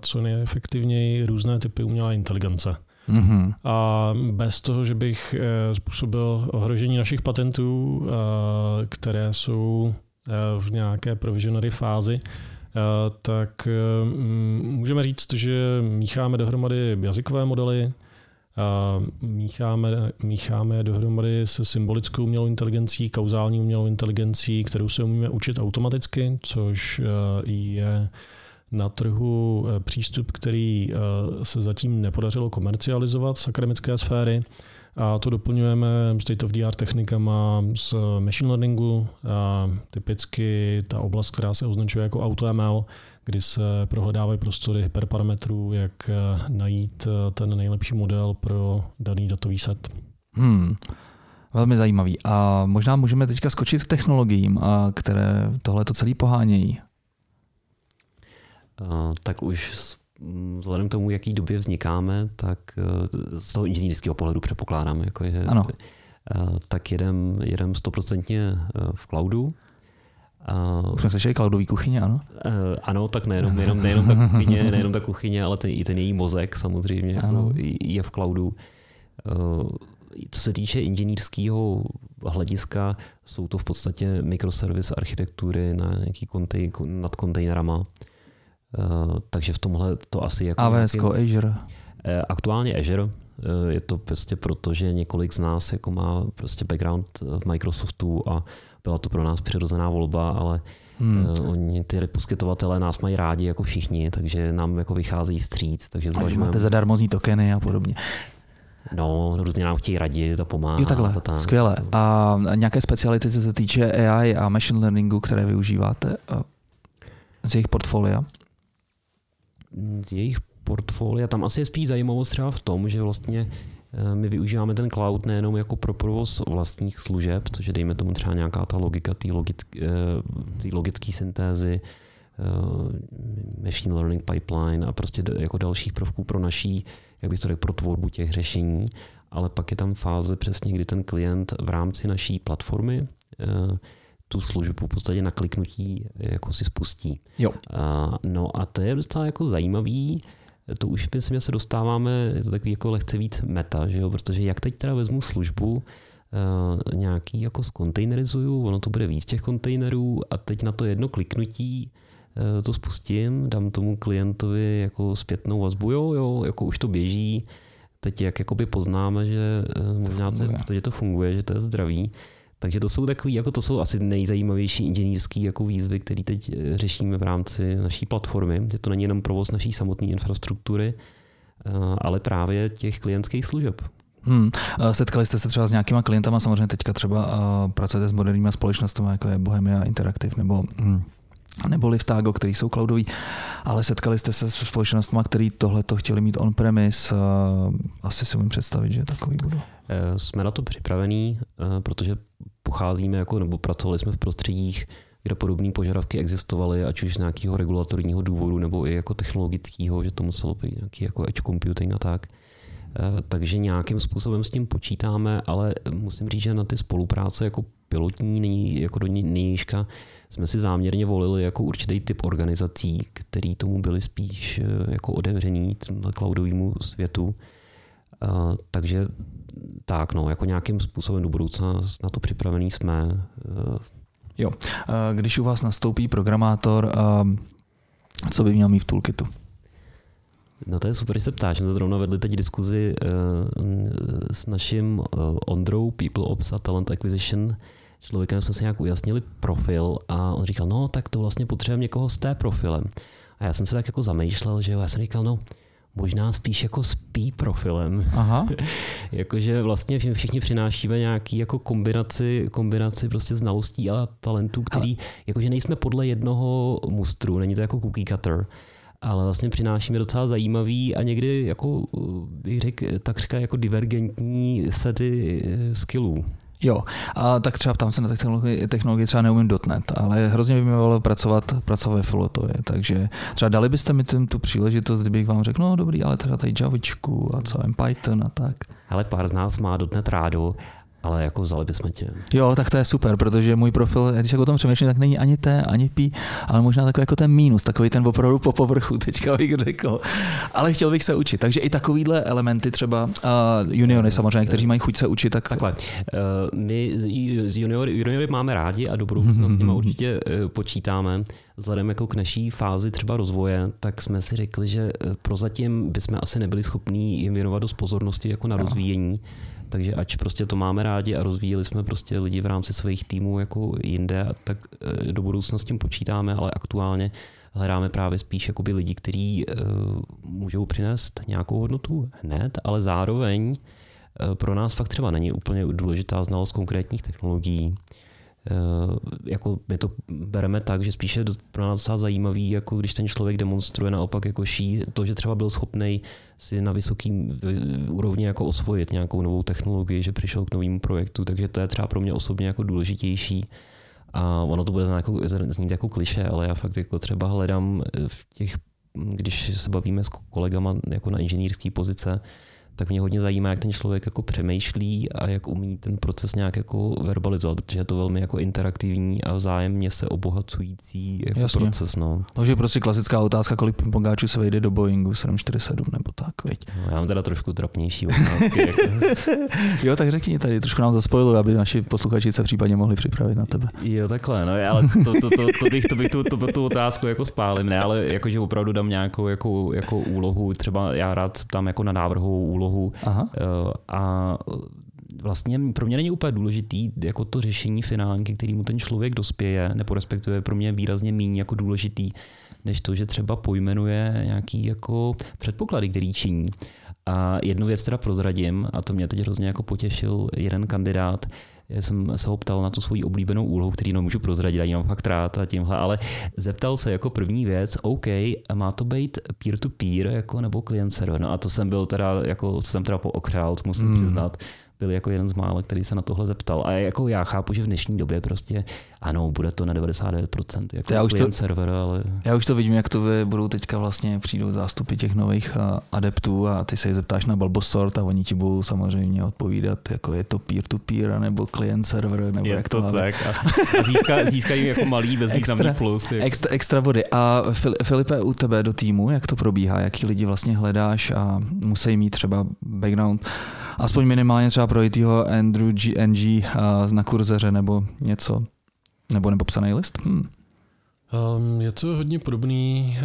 co nejefektivněji různé typy umělé inteligence. Mm-hmm. A bez toho, že bych eh, způsobil ohrožení našich patentů, eh, které jsou eh, v nějaké provisionary fázi, tak můžeme říct, že mícháme dohromady jazykové modely, mícháme, mícháme dohromady se symbolickou umělou inteligencí, kauzální umělou inteligencí, kterou se umíme učit automaticky, což je na trhu eh, přístup, který eh, se zatím nepodařilo komercializovat z akademické sféry. A to doplňujeme state of the art technikama z machine learningu, a typicky ta oblast, která se označuje jako AutoML, kdy se prohledávají prostory hyperparametrů, jak eh, najít ten nejlepší model pro daný datový set. Hmm. Velmi zajímavý. A možná můžeme teďka skočit k technologiím, které tohle to celý pohánějí tak už vzhledem k tomu, jaký době vznikáme, tak e, z toho inženýrského pohledu předpokládám, jako že, ano. tak jedem, jedem stoprocentně v cloudu. Už jsme slyšeli cloudový kuchyně, ano? Ano, tak nejenom, nejenom, nejenom, ta kuchyně, nejenom ta kuchyně, ale ten, i ten její mozek samozřejmě jako je v cloudu. Co se týče inženýrského hlediska, jsou to v podstatě mikroservis architektury na nějaký kontej, nad kontejnerama. Eh, takže v tomhle to asi jako... AWS, nějaký, Azure. Eh, aktuálně Azure. Eh, je to prostě proto, že několik z nás jako má prostě background v Microsoftu a byla to pro nás přirozená volba, ale Hmm. oni ty poskytovatelé nás mají rádi jako všichni, takže nám jako vycházejí stříc. Takže zvažujeme... máte zadarmozní tokeny a podobně. No, různě nám chtějí radit a pomáhat. Jo, takhle, a tak. skvěle. A nějaké speciality, co se týče AI a machine learningu, které využíváte z jejich portfolia? Z jejich portfolia, tam asi je spíš zajímavost třeba v tom, že vlastně eh, my využíváme ten cloud nejenom jako pro provoz vlastních služeb, což je dejme tomu třeba nějaká ta logika té logické eh, logické syntézy, machine learning pipeline a prostě jako dalších prvků pro naší jak bych to řekl, pro tvorbu těch řešení, ale pak je tam fáze přesně, kdy ten klient v rámci naší platformy eh, tu službu v podstatě na kliknutí eh, jako si spustí. Jo. A, no a to je docela jako zajímavý, to už myslím, že se dostáváme, je to takový jako lehce víc meta, že jo? protože jak teď teda vezmu službu, Uh, nějaký jako skontejnerizuju, ono to bude víc těch kontejnerů a teď na to jedno kliknutí Eh, to spustím, dám tomu klientovi jako zpětnou vazbu, jo, jo, jako už to běží, teď jak jakoby poznáme, že eh, možná to, že to funguje, že to je zdravý, takže to jsou takový, jako to jsou asi nejzajímavější inženýrský jako výzvy, které teď eh, řešíme v rámci naší platformy. Je to není jenom provoz naší samotné infrastruktury, ale právě těch klientských služeb. Hmm. Setkali jste se třeba s nějakýma klientama, samozřejmě teďka třeba pracujete s moderníma společnostmi, jako je Bohemia Interactive nebo hmm, nebo Liftago, který jsou cloudový, ale setkali jste se s společnostmi, který tohle to chtěli mít on-premise. Asi si umím představit, že takový budou. Eh, jsme na to připravení, eh, protože pocházíme jako, nebo pracovali jsme v prostředích, kde podobné požadavky existovaly, ať už z nějakého regulatorního důvodu, nebo i jako technologického, že to muselo být nějaký jako edge computing a tak. Eh, takže nějakým způsobem s tím počítáme, ale musím říct, že na ty spolupráce jako pilotní, není jako do nějška, jsme si záměrně volili jako určitý typ organizací, který tomu byly spíš eh, jako otevřený cloudovému světu. Uh, takže tak, no, jako nějakým způsobem do budoucna na to připravený jsme. Jo, když u vás nastoupí programátor, co by měl mít v toolkitu? No to je super, že se ptáš. My jsme zrovna vedli teď diskuzi uh, s naším uh, Ondrou, People Ops a Talent Acquisition, člověkem jsme si nějak ujasnili profil a on říkal, no tak to vlastně potřebujeme někoho s té profilem. A já jsem se tak jako zamýšlel, že jo, já jsem říkal, no možná spíš jako spí profilem. Aha. jakože vlastně všichni přinášíme nějaký jako kombinaci, kombinaci prostě znalostí a talentů, který, Ale... jakože nejsme podle jednoho mustru, není to jako cookie cutter, ale vlastně přinášíme docela zajímavý a někdy jako bych řekl, tak říká jako divergentní sety eh, skillů. Jo, a tak třeba tam se na technologii, technologii třeba neumím dotnet, ale hrozně by mě bylo pracovat, pracovat ve Filotově, takže třeba dali byste mi tím tu příležitost, kdybych vám řekl, no dobrý, ale teda tady Javičku a co, Python a tak. Ale pár z nás má dotnet rádo ale jako vzali bychom tě. Jo, tak to je super, protože můj profil, když jako o tom přemýšlím, tak není ani T, ani P, ale možná takový jako ten mínus, takový ten opravdu po povrchu, teďka bych řekl. Ale chtěl bych se učit. Takže i takovýhle elementy třeba uh, juniory samozřejmě, kteří mají chuť se učit, tak... Takhle, uh, my z juniory, juniory máme rádi a do budoucna s nimi určitě uh, počítáme. Vzhledem jako k naší fázi třeba rozvoje, tak jsme si řekli, že prozatím bychom asi nebyli schopní jim věnovat dost pozornosti jako na rozvíjení. Takže ať prostě to máme rádi a rozvíjeli jsme prostě lidi v rámci svých týmů jako jinde, tak eh, do budoucna s tím počítáme, ale aktuálně hledáme právě spíš jakoby lidi, kteří uh, můžou přinést nějakou hodnotu hned, ale zároveň uh, pro nás fakt třeba není úplně důležitá znalost konkrétních technologií. Uh, jako my to bereme tak, že spíše pro nás docela zajímavý, jako když ten člověk demonstruje naopak jako ší, to, že třeba byl schopný si na vysokým úrovni jako osvojit nějakou novou technologii, že přišel k novému projektu, takže to je třeba pro mě osobně jako důležitější. A ono to bude znít jako, znít jako kliše, ale já fakt jako třeba hledám v těch, když se bavíme s kolegama jako na inženýrské pozice, tak mě hodně zajímá, jak ten člověk jako přemýšlí a jak umí ten proces nějak jako verbalizovat, protože je to velmi jako interaktivní a vzájemně se obohacující jako Jasně. proces. No. Takže prostě klasická otázka, kolik pingpongáčů se vejde do Boeingu 747 nebo tak, veď. No, já mám teda trošku trapnější otázky. jako. jo, tak řekni tady, trošku nám zaspojilu, aby naši posluchači se případně mohli připravit na tebe. Jo, takhle, no, ale to, to, to, to, to bych, to bych tu, to, tu otázku jako spálím, ne, ale jakože opravdu dám nějakou jako, jako úlohu, třeba já rád tam jako na návrhu úlohu úlohu. Aha. Eh, a vlastně pro mě není úplně důležitý jako to řešení finální, ke kterému ten člověk dospěje, nebo respektive pro mě výrazně méně jako důležitý, než to, že třeba pojmenuje nějaký jako předpoklady, který činí. A jednu věc teda prozradím, a to mě teď hrozně jako potěšil jeden kandidát, jsem se ho ptal na tu svoji oblíbenou úlohu, který nemůžu prozradit, ani mám fakt rád a tímhle, ale zeptal se jako první věc, OK, má to být peer-to-peer jako, nebo client server? No a to jsem byl teda, jako jsem teda pookřál, musím mm. přiznat byl jako jeden z mála, který se na tohle zeptal. A jako já chápu, že v dnešní době prostě ano, bude to na 99% jako já už to, server, ale... Já už to vidím, jak to vy budou teďka vlastně, přijdou zástupy těch nových adeptů a ty se jich zeptáš na Balbosort a oni ti budou samozřejmě odpovídat, jako je to peer-to-peer, nebo client server, nebo je jak to, to tak. A získá, získají jako malý bezvýznamný plus. Jako. Extra, extra body. A Filipe, u tebe do týmu, jak to probíhá, jaký lidi vlastně hledáš a musí mít třeba background aspoň minimálně třeba pro toho Andrew G, NG na kurzeře nebo něco, nebo nebo psaný list? Hmm. Um, je to hodně podobný.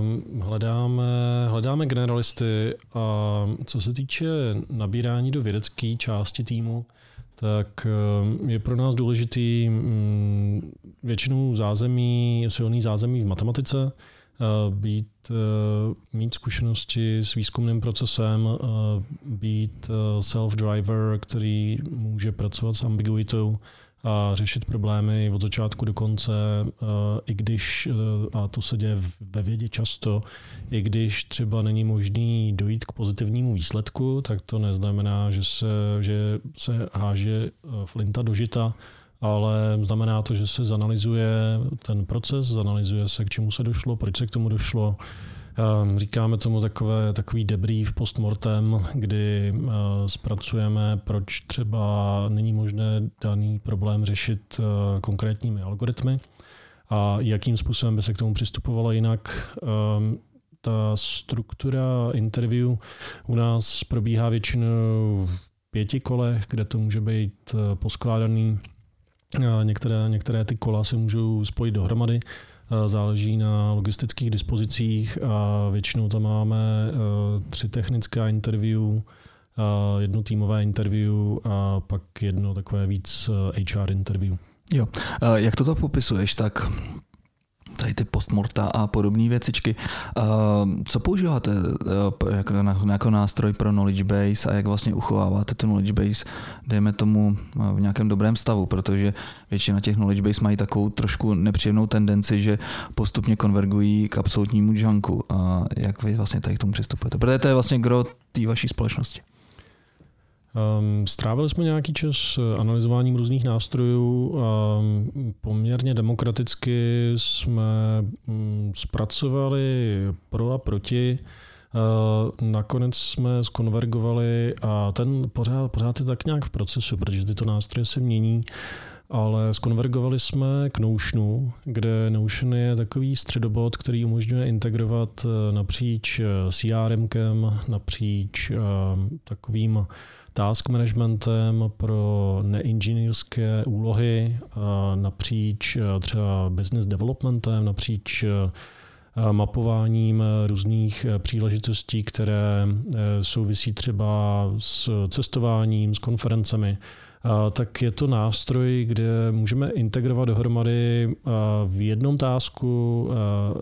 Um, hledáme, hledáme generalisty a co se týče nabírání do vědecké části týmu, tak um, je pro nás důležitý um, většinou zázemí, silný zázemí v matematice, Eh, být, eh, mít zkušenosti s výzkumným procesem, eh, být self-driver, který může pracovat s ambiguitou a řešit problémy od začátku do konce, i když, a to se děje ve vědě často, i když třeba není možný dojít k pozitivnímu výsledku, tak to neznamená, že se, že se háže flinta do žita, ale znamená to, že se zanalizuje ten proces, zanalizuje se, k čemu se došlo, proč se k tomu došlo. Ehm, říkáme tomu takové, takový debrief postmortem, kdy eh, zpracujeme, proč třeba není možné daný problém řešit eh, konkrétními algoritmy a jakým způsobem by se k tomu přistupovalo jinak. Ehm, ta struktura interview u nás probíhá většinou v pěti kolech, kde to může být eh, poskládaný Některé, některé ty kola se můžou spojit dohromady, záleží na logistických dispozicích a většinou tam máme e, tři technická interview, jedno týmové interview a pak jedno takové víc HR interview. Jo, jak to popisuješ, tak tady ty postmorta a podobné věcičky. Co používáte eh, jako, jako nástroj pro knowledge base a jak vlastně uchováváte tu knowledge base, dejme tomu eh, v nějakém dobrém stavu, protože většina těch knowledge base mají takovou trošku nepříjemnou tendenci, že postupně konvergují k absolutnímu junku. A jak vy vlastně tady k tomu přistupujete? Protože to je vlastně gro té vaší společnosti. Um, strávili jsme nějaký čas eh, analyzováním různých nástrojů a um, poměrně demokraticky jsme um, zpracovali pro a proti. Uh, nakonec jsme skonvergovali a ten pořád, pořád je tak nějak v procesu, protože tyto nástroje se mění, ale skonvergovali jsme k Notionu, kde Notion je takový středobod, který umožňuje integrovat eh, napříč CRMkem, napříč takovým task managementem pro neinženýrské úlohy napříč e, třeba business developmentem, napříč e, mapováním různých příležitostí, které souvisí třeba s cestováním, s konferencemi, tak je to nástroj, kde můžeme integrovat dohromady v jednom tásku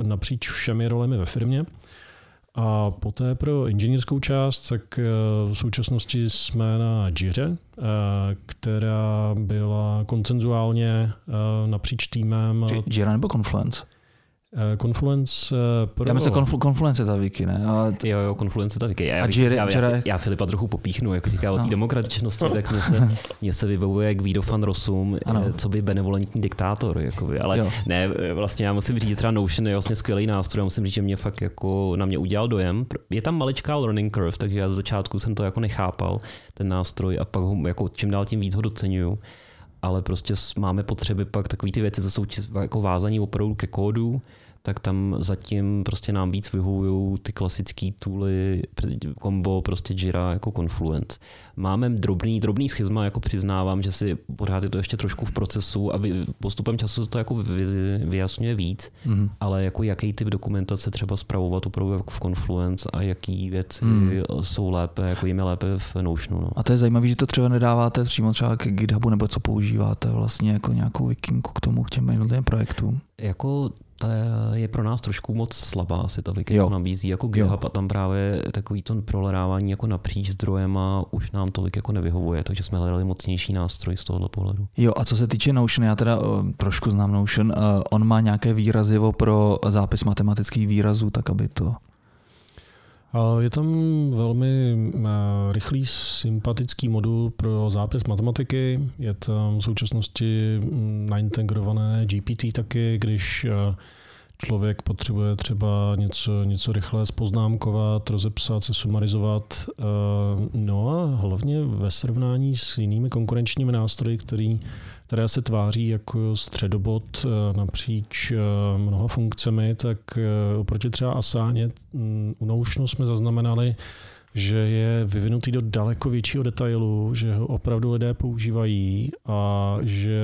napříč všemi rolemi ve firmě. A poté pro inženýrskou část, tak eh, v současnosti jsme na Jire, eh, která byla koncenzuálně eh, napříč týmem. Jira nebo Confluence? Confluence pro... Já myslím, Conflu- Confluence je ta wiki, ne? A t... Jo, jo, Confluence je ta wiki. Já, a Jira, já, já, já, Filipa trochu popíchnu, jak říká o té no. demokratičnosti, tak mě se, mě se vybavuje jak Guido van Rossum, ano. co by benevolentní diktátor. Jakoby. Ale jo. ne, vlastně já musím říct, třeba Notion je vlastně skvělý nástroj, já musím říct, že mě fakt jako na mě udělal dojem. Je tam maličká learning curve, takže já z začátku jsem to jako nechápal, ten nástroj, a pak ho jako čím dál tím víc ho docenuju ale prostě máme potřeby pak takové ty věci, co jsou jako vázaní opravdu ke kódu, tak tam zatím prostě nám víc vyhovují ty klasické tooly, kombo prostě Jira jako Confluence. Máme drobný, drobný schizma, jako přiznávám, že si pořád je to ještě trošku v procesu a postupem času to jako vyjasňuje víc, mm. ale jako jaký typ dokumentace třeba zpravovat opravdu jako v Confluence a jaký věci mm. jsou lépe, jako jim je lépe v Notionu. No. A to je zajímavé, že to třeba nedáváte přímo třeba k GitHubu nebo co používáte vlastně jako nějakou vikinku k tomu, k těm jednotlivým projektům. Jako ta je pro nás trošku moc slabá, asi ta Wiki, co nabízí jako GitHub a tam právě takový to prolerávání jako napříč zdrojem a už nám tolik jako nevyhovuje, takže jsme hledali mocnější nástroj z tohohle pohledu. Jo a co se týče Notion, já teda uh, trošku znám Notion, uh, on má nějaké výrazivo pro zápis matematických výrazů, tak aby to je tam velmi rychlý, sympatický modul pro zápis matematiky. Je tam v současnosti mm, naintegrované GPT taky, když člověk potřebuje třeba něco, něco rychle spoznámkovat, rozepsat, se sumarizovat. No a hlavně ve srovnání s jinými konkurenčními nástroji, který které se tváří jako středobod eh, napříč eh, mnoha funkcemi, tak eh, oproti třeba Asáně mm, u Notionu jsme zaznamenali, že je vyvinutý do daleko většího detailu, že ho opravdu lidé používají a že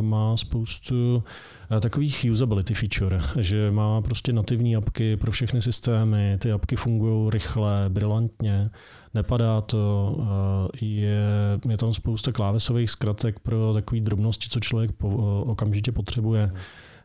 má spoustu takových usability feature, že má prostě nativní apky pro všechny systémy, ty apky fungují rychle, brilantně nepadá to, je, je tam spousta klávesových zkratek pro takové drobnosti, co člověk po, okamžitě potřebuje.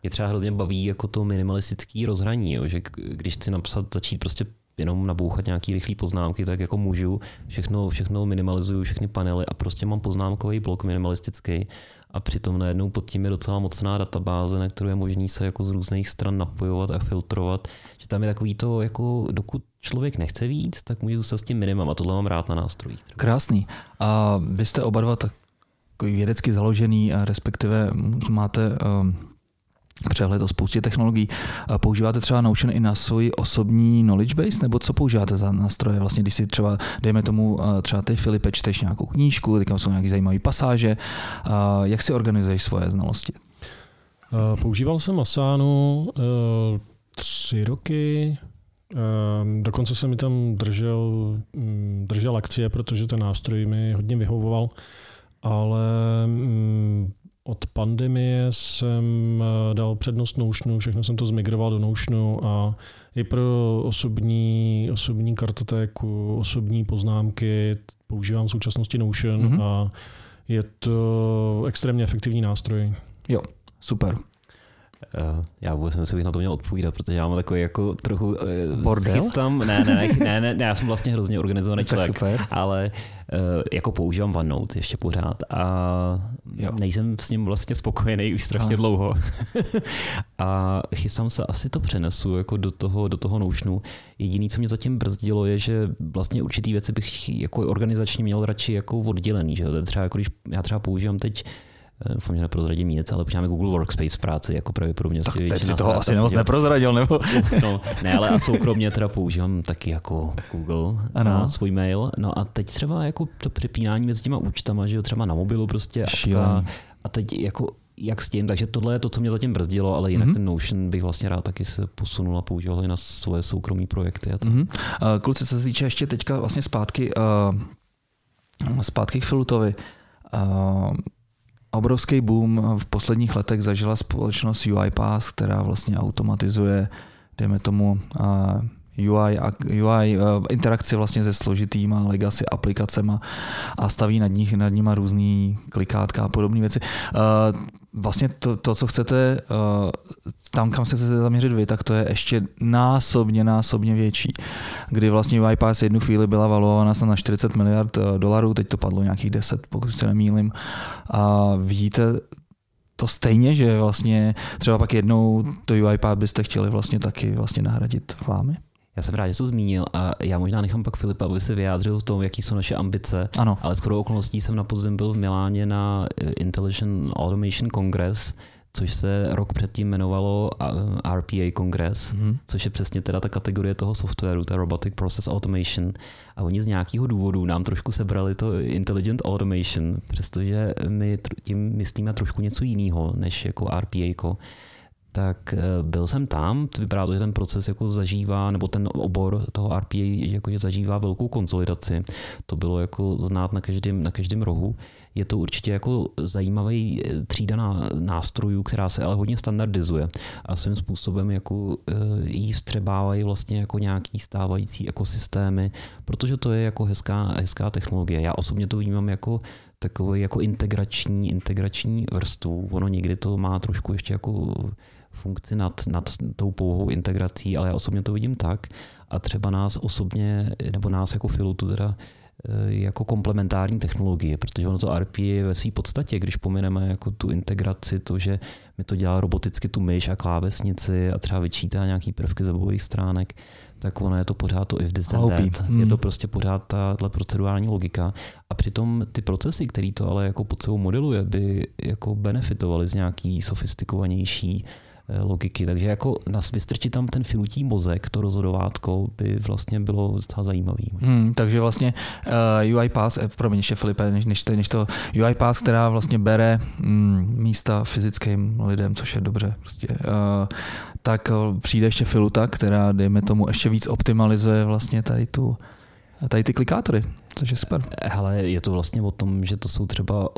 Mě třeba hrozně baví jako to minimalistické rozhraní, jo, že když chci napsat, začít prostě jenom nabouchat nějaký rychlé poznámky, tak jako můžu, všechno, všechno minimalizuju, všechny panely a prostě mám poznámkový blok minimalistický a přitom najednou pod tím je docela mocná databáze, na kterou je možný se jako z různých stran napojovat a filtrovat, že tam je takový to, jako dokud člověk nechce víc, tak může se s tím minimem a tohle mám rád na nástrojích. Krásný. A vy jste oba dva takový vědecky založený, respektive máte um, přehled o spoustě technologií. Používáte třeba Notion i na svoji osobní knowledge base, nebo co používáte za nástroje? Vlastně, když si třeba, dejme tomu, třeba ty Filipe, čteš nějakou knížku, teďka jsou nějaké zajímavé pasáže, jak si organizuješ svoje znalosti? Používal jsem Asanu e, tři roky, e, dokonce jsem mi tam držel, mm, držel akcie, protože ten nástroj mi hodně vyhovoval, ale mm, od pandemie jsem eh, dal přednost Notionu, všechno jsem to zmigroval do Notionu a i pro osobní, osobní kartotéku, osobní poznámky používám v současnosti Notion mm-hmm. a je to extrémně efektivní nástroj. Jo, super. Uh, já vůbec nevím, bych na to měl odpovídat, protože já mám takový jako trochu uh, Bordel? Chystám, ne, ne, ne, ne, ne, já jsem vlastně hrozně organizovaný člověk, super. ale uh, jako používám OneNote ještě pořád a jo. nejsem s ním vlastně spokojený už strašně a. dlouho. a chystám se, asi to přenesu jako do toho, do toho Notionu. Jediný, co mě zatím brzdilo, je, že vlastně určitý věci bych jako organizačně měl radši jako oddělený. Že? Třeba jako když já třeba používám teď Eh, doufám, že neprozradím nic, ale používáme Google Workspace v práci, jako pravděpodobně. Tak teď si toho asi moc neprozradil, nebo? No, ne, ale a soukromně teda používám taky jako Google ano. na svůj mail. No a teď třeba jako to přepínání mezi těma účtama, že jo, třeba na mobilu prostě. A, a teď jako jak s tím, takže tohle je to, co mě zatím brzdilo, ale jinak mm-hmm. ten Notion bych vlastně rád taky se posunul a používal i na svoje soukromé projekty. A mm-hmm. uh, kluci, co se týče ještě teďka vlastně zpátky, uh, zpátky k Filutovi. Uh, obrovský boom v posledních letech zažila společnost UiPath, která vlastně automatizuje, dejme tomu, UI, UI interakci vlastně se složitýma legacy aplikacemi a staví nad, nich, nad nima různý klikátka a podobné věci. Vlastně to, to, co chcete, tam, kam se chcete zaměřit vy, tak to je ještě násobně, násobně větší. Kdy vlastně UiPath jednu chvíli byla valuována na 40 miliard dolarů, teď to padlo nějakých 10, pokud se nemýlim. A vidíte, to stejně, že vlastně třeba pak jednou to UiPath byste chtěli vlastně taky vlastně nahradit vámi? Já jsem rád, že to zmínil a já možná nechám pak Filipa, aby se vyjádřil v tom, jaký jsou naše ambice. Ano. Ale skoro okolností jsem na podzim byl v Miláně na eh, Intelligent Automation Congress, což se rok předtím jmenovalo eh, RPA Congress, mm-hmm. což je přesně teda ta kategorie toho softwaru, ta Robotic Process Automation. A oni z nějakého důvodu nám trošku sebrali to Intelligent Automation, přestože my tím myslíme trošku něco jiného než jako RPA tak eh, byl jsem tam, vypadá to, že ten proces jako zažívá, nebo ten obor toho RPA jakože zažívá velkou konsolidaci. To bylo jako znát na každém, na každém rohu. Je to určitě jako zajímavý eh, třída nástrojů, která se ale hodně standardizuje a svým způsobem jako eh, jí vstřebávají vlastně jako nějaký stávající ekosystémy, protože to je jako hezká, hezká technologie. Já osobně to vnímám jako takový jako integrační, integrační vrstvu. Ono někdy to má trošku ještě jako funkci nad, nad tou pouhou integrací, ale já osobně to vidím tak a třeba nás osobně, nebo nás jako Filutu teda eh, jako komplementární technologie, protože ono to RP je ve své podstatě, když pomineme jako tu integraci, to, že mi to dělá roboticky tu myš a klávesnici a třeba vyčítá nějaký prvky z webových stránek, tak ono je to pořád to if this then that. Hmm. Je to prostě pořád tahle procedurální logika. A přitom ty procesy, které to ale jako pod sebou modeluje, by jako benefitovaly z nějaký sofistikovanější logiky. Takže jako nás vystrčit tam ten filutí mozek, to rozhodovátko, by vlastně bylo docela zajímavý. Hmm, takže vlastně uh, eh, UiPath, eh, promiň ještě Filipe, než, než, to, než to UiPath, která vlastně bere mm, místa fyzickým lidem, což je dobře. Prostě, uh, tak přijde ještě Filuta, která, dejme tomu, ještě víc optimalizuje vlastně tady tu tady ty klikátory, což je super. Hele, je to vlastně o tom, že to jsou třeba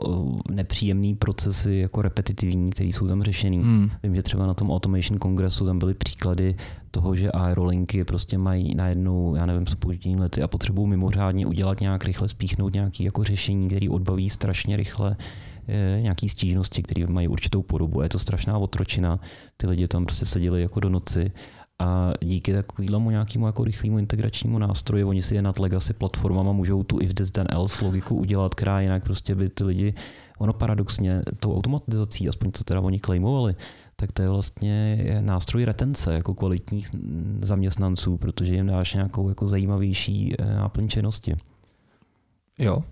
nepříjemné procesy jako repetitivní, které jsou tam řešený. Hmm. Vím, že třeba na tom Automation kongresu tam byly příklady toho, že aerolinky prostě mají najednou, já nevím, spoždění lety a potřebují mimořádně udělat nějak rychle, spíchnout nějaký jako řešení, který odbaví strašně rychle eh, nějaký stížnosti, které mají určitou podobu. Je to strašná otročina. Ty lidi tam prostě seděli jako do noci a díky takovému nějakému jako rychlému integračnímu nástroji, oni si je nad legacy platformama můžou tu if this then else logiku udělat, která jinak prostě by ty lidi, ono paradoxně tou automatizací, aspoň co teda oni claimovali, tak to je vlastně nástroj retence jako kvalitních zaměstnanců, protože jim dáš nějakou jako zajímavější eh, náplň činnosti. Jo,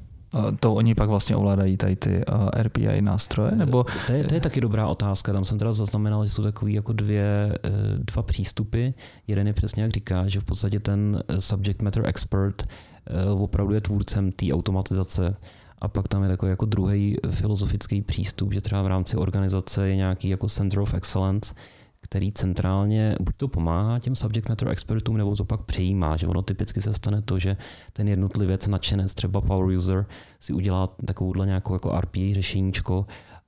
to oni pak vlastně ovládají tady ty RPI nástroje? Nebo... To, je, to je taky dobrá otázka. Tam jsem teda zaznamenal, že jsou takový jako dvě, e, dva přístupy. Jeden je přesně jak říká, že v podstatě ten e, subject matter expert opravdu je tvůrcem té automatizace a pak tam je takový jako druhý filozofický přístup, že třeba v rámci organizace je nějaký jako Center of Excellence, který centrálně buď to pomáhá těm subject matter expertům, nebo to pak přejímá, že ono typicky se stane to, že ten jednotlivec nadšenec, třeba power user, si udělá takovouhle nějakou jako RPA řešeníčko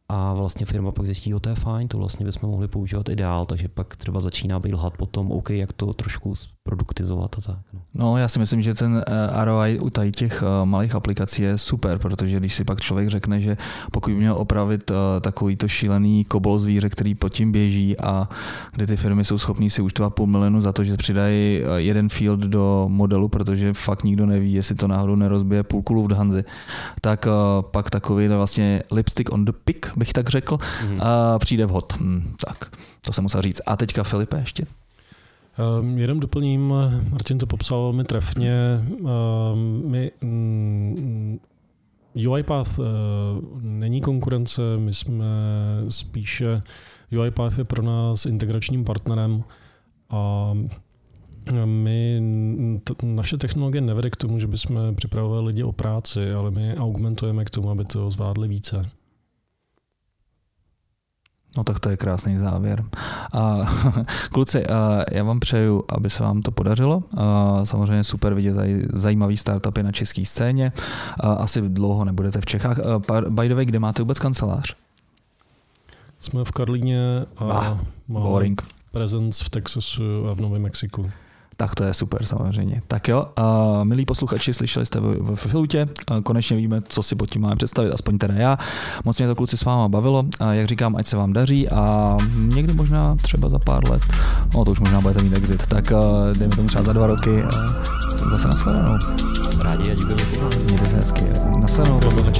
a vlastně firma pak zjistí, že to je fajn, to vlastně bychom mohli používat ideál, takže pak třeba začíná být lhat potom, OK, jak to trošku produktizovat a tak. No. no já si myslím, že ten eh, ROI u tady těch eh, malých aplikací je super, protože když si pak člověk řekne, že pokud by měl opravit eh, takový to šílený kobol zvíře, který pod tím běží a kde ty firmy jsou schopní si účtovat půl milionu za to, že přidají jeden field do modelu, protože fakt nikdo neví, jestli to náhodou nerozbije půlku Lufthansa, tak pak takový vlastně lipstick on the pick, bych tak řekl, mm-hmm. a přijde vhod. Hmm, tak, to jsem musel říct. A teďka Filipe ještě. Um, jenom doplním, Martin to popsal velmi trefně. Um, my, um, UiPath uh, není konkurence, my jsme spíše, UiPath je pro nás integračním partnerem a my, t- naše technologie nevede k tomu, že bychom připravovali lidi o práci, ale my augmentujeme k tomu, aby to zvládli více. No tak to je krásný závěr. A, kluci, já vám přeju, aby se vám to podařilo. A, samozřejmě super vidět tady zajímavý startupy na české scéně. A, asi dlouho nebudete v Čechách. A, by the way, kde máte vůbec kancelář? Jsme v Karlíně a ah, boring. presence v Texasu a v Novém Mexiku tak to je super samozřejmě. Tak jo, a milí posluchači, slyšeli jste v, Filutě, a konečně víme, co si pod tím máme představit, aspoň teda já. Moc mě to kluci s váma bavilo, a jak říkám, ať se vám daří a někdy možná třeba za pár let, no to už možná budete mít exit, tak dejme tomu třeba za dva roky a zase nashledanou. Rádi a děkujeme. Mějte se hezky. Nashledanou. Děkujeme za